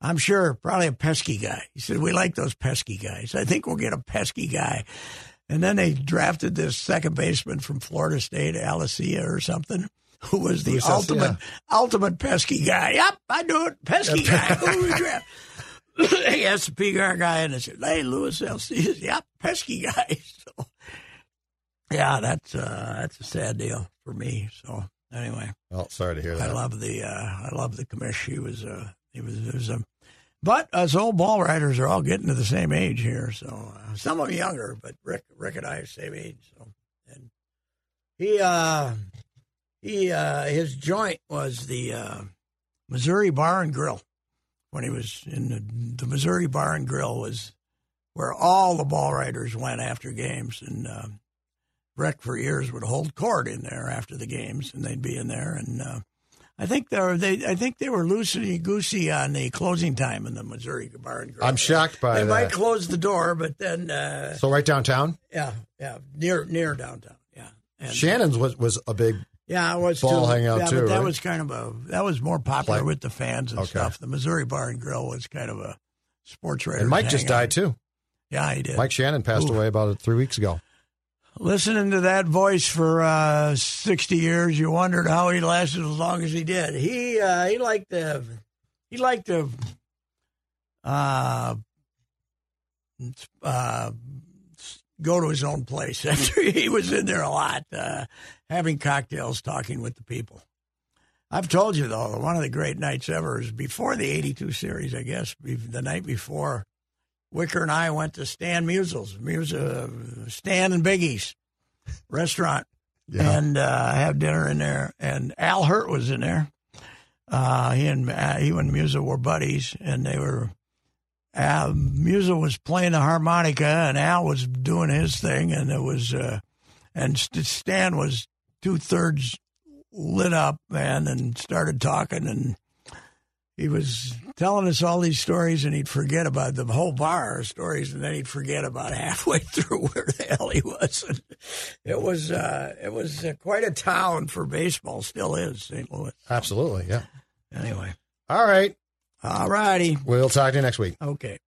S2: I'm sure, probably a pesky guy. He said, We like those pesky guys. I think we'll get a pesky guy. And then they drafted this second baseman from Florida State, Alicea or something, who was the
S4: Who says-
S2: ultimate ultimate pesky guy. Yep, I do it. Pesky guy. Who we draft? he asked the PR guy and they said, Hey, Luis Alicea. yeah, pesky guy. So yeah, that's uh that's a sad deal for me. So anyway.
S4: Well, sorry to hear that.
S2: I love the uh, I love the commish. He was uh, he was, he was a, but us old ball riders are all getting to the same age here. So uh, some of them younger, but Rick Rick and I are the same age. So and he uh he uh his joint was the uh, Missouri Bar and Grill when he was in the, the Missouri Bar and Grill was where all the ball riders went after games and. Uh, Rick for years would hold court in there after the games, and they'd be in there. And uh, I think they were they I think they were loosey goosey on the closing time in the Missouri Bar and Grill.
S4: I'm shocked by
S2: They
S4: that.
S2: might close the door, but then uh,
S4: So right downtown,
S2: yeah, yeah, near near downtown, yeah. And,
S4: Shannon's was was a big.
S2: Yeah, it was
S4: ball
S2: too,
S4: hangout
S2: yeah,
S4: too,
S2: But that
S4: right?
S2: was kind of a that was more popular
S4: Like-
S2: with the fans and
S4: Okay.
S2: stuff. The Missouri Bar and Grill was kind of a sports writer.
S4: And Mike just died too.
S2: Yeah, he did.
S4: Mike Shannon passed
S2: Ooh.
S4: away about three weeks ago.
S2: Listening to that voice for uh, sixty years, you wondered how he lasted as long as he did. He uh, he liked to he liked to uh, uh, go to his own place after he was in there a lot, uh, having cocktails, talking with the people. I've told you though, one of the great nights ever is before the '82 series. I guess the night before, Wicker and I went to Stan Musial's, Muse, uh, Stan and Biggie's restaurant,
S4: Yeah.
S2: and uh, have dinner in there. And Al Hirt was in there. Uh, he and uh, he and Musial were buddies, and they were. Uh, Musial was playing the harmonica, and Al was doing his thing, and it was, uh, and St- Stan was two thirds lit up, man, and started talking, and he was telling us all these stories, and he'd forget about the whole bar of stories, and then he'd forget about halfway through where the hell he was. And it was, uh, it was uh, quite a town for baseball, still is St. Louis.
S4: Absolutely, yeah.
S2: Anyway,
S4: All right.
S2: All righty,
S4: We'll talk to you next week.
S2: okay.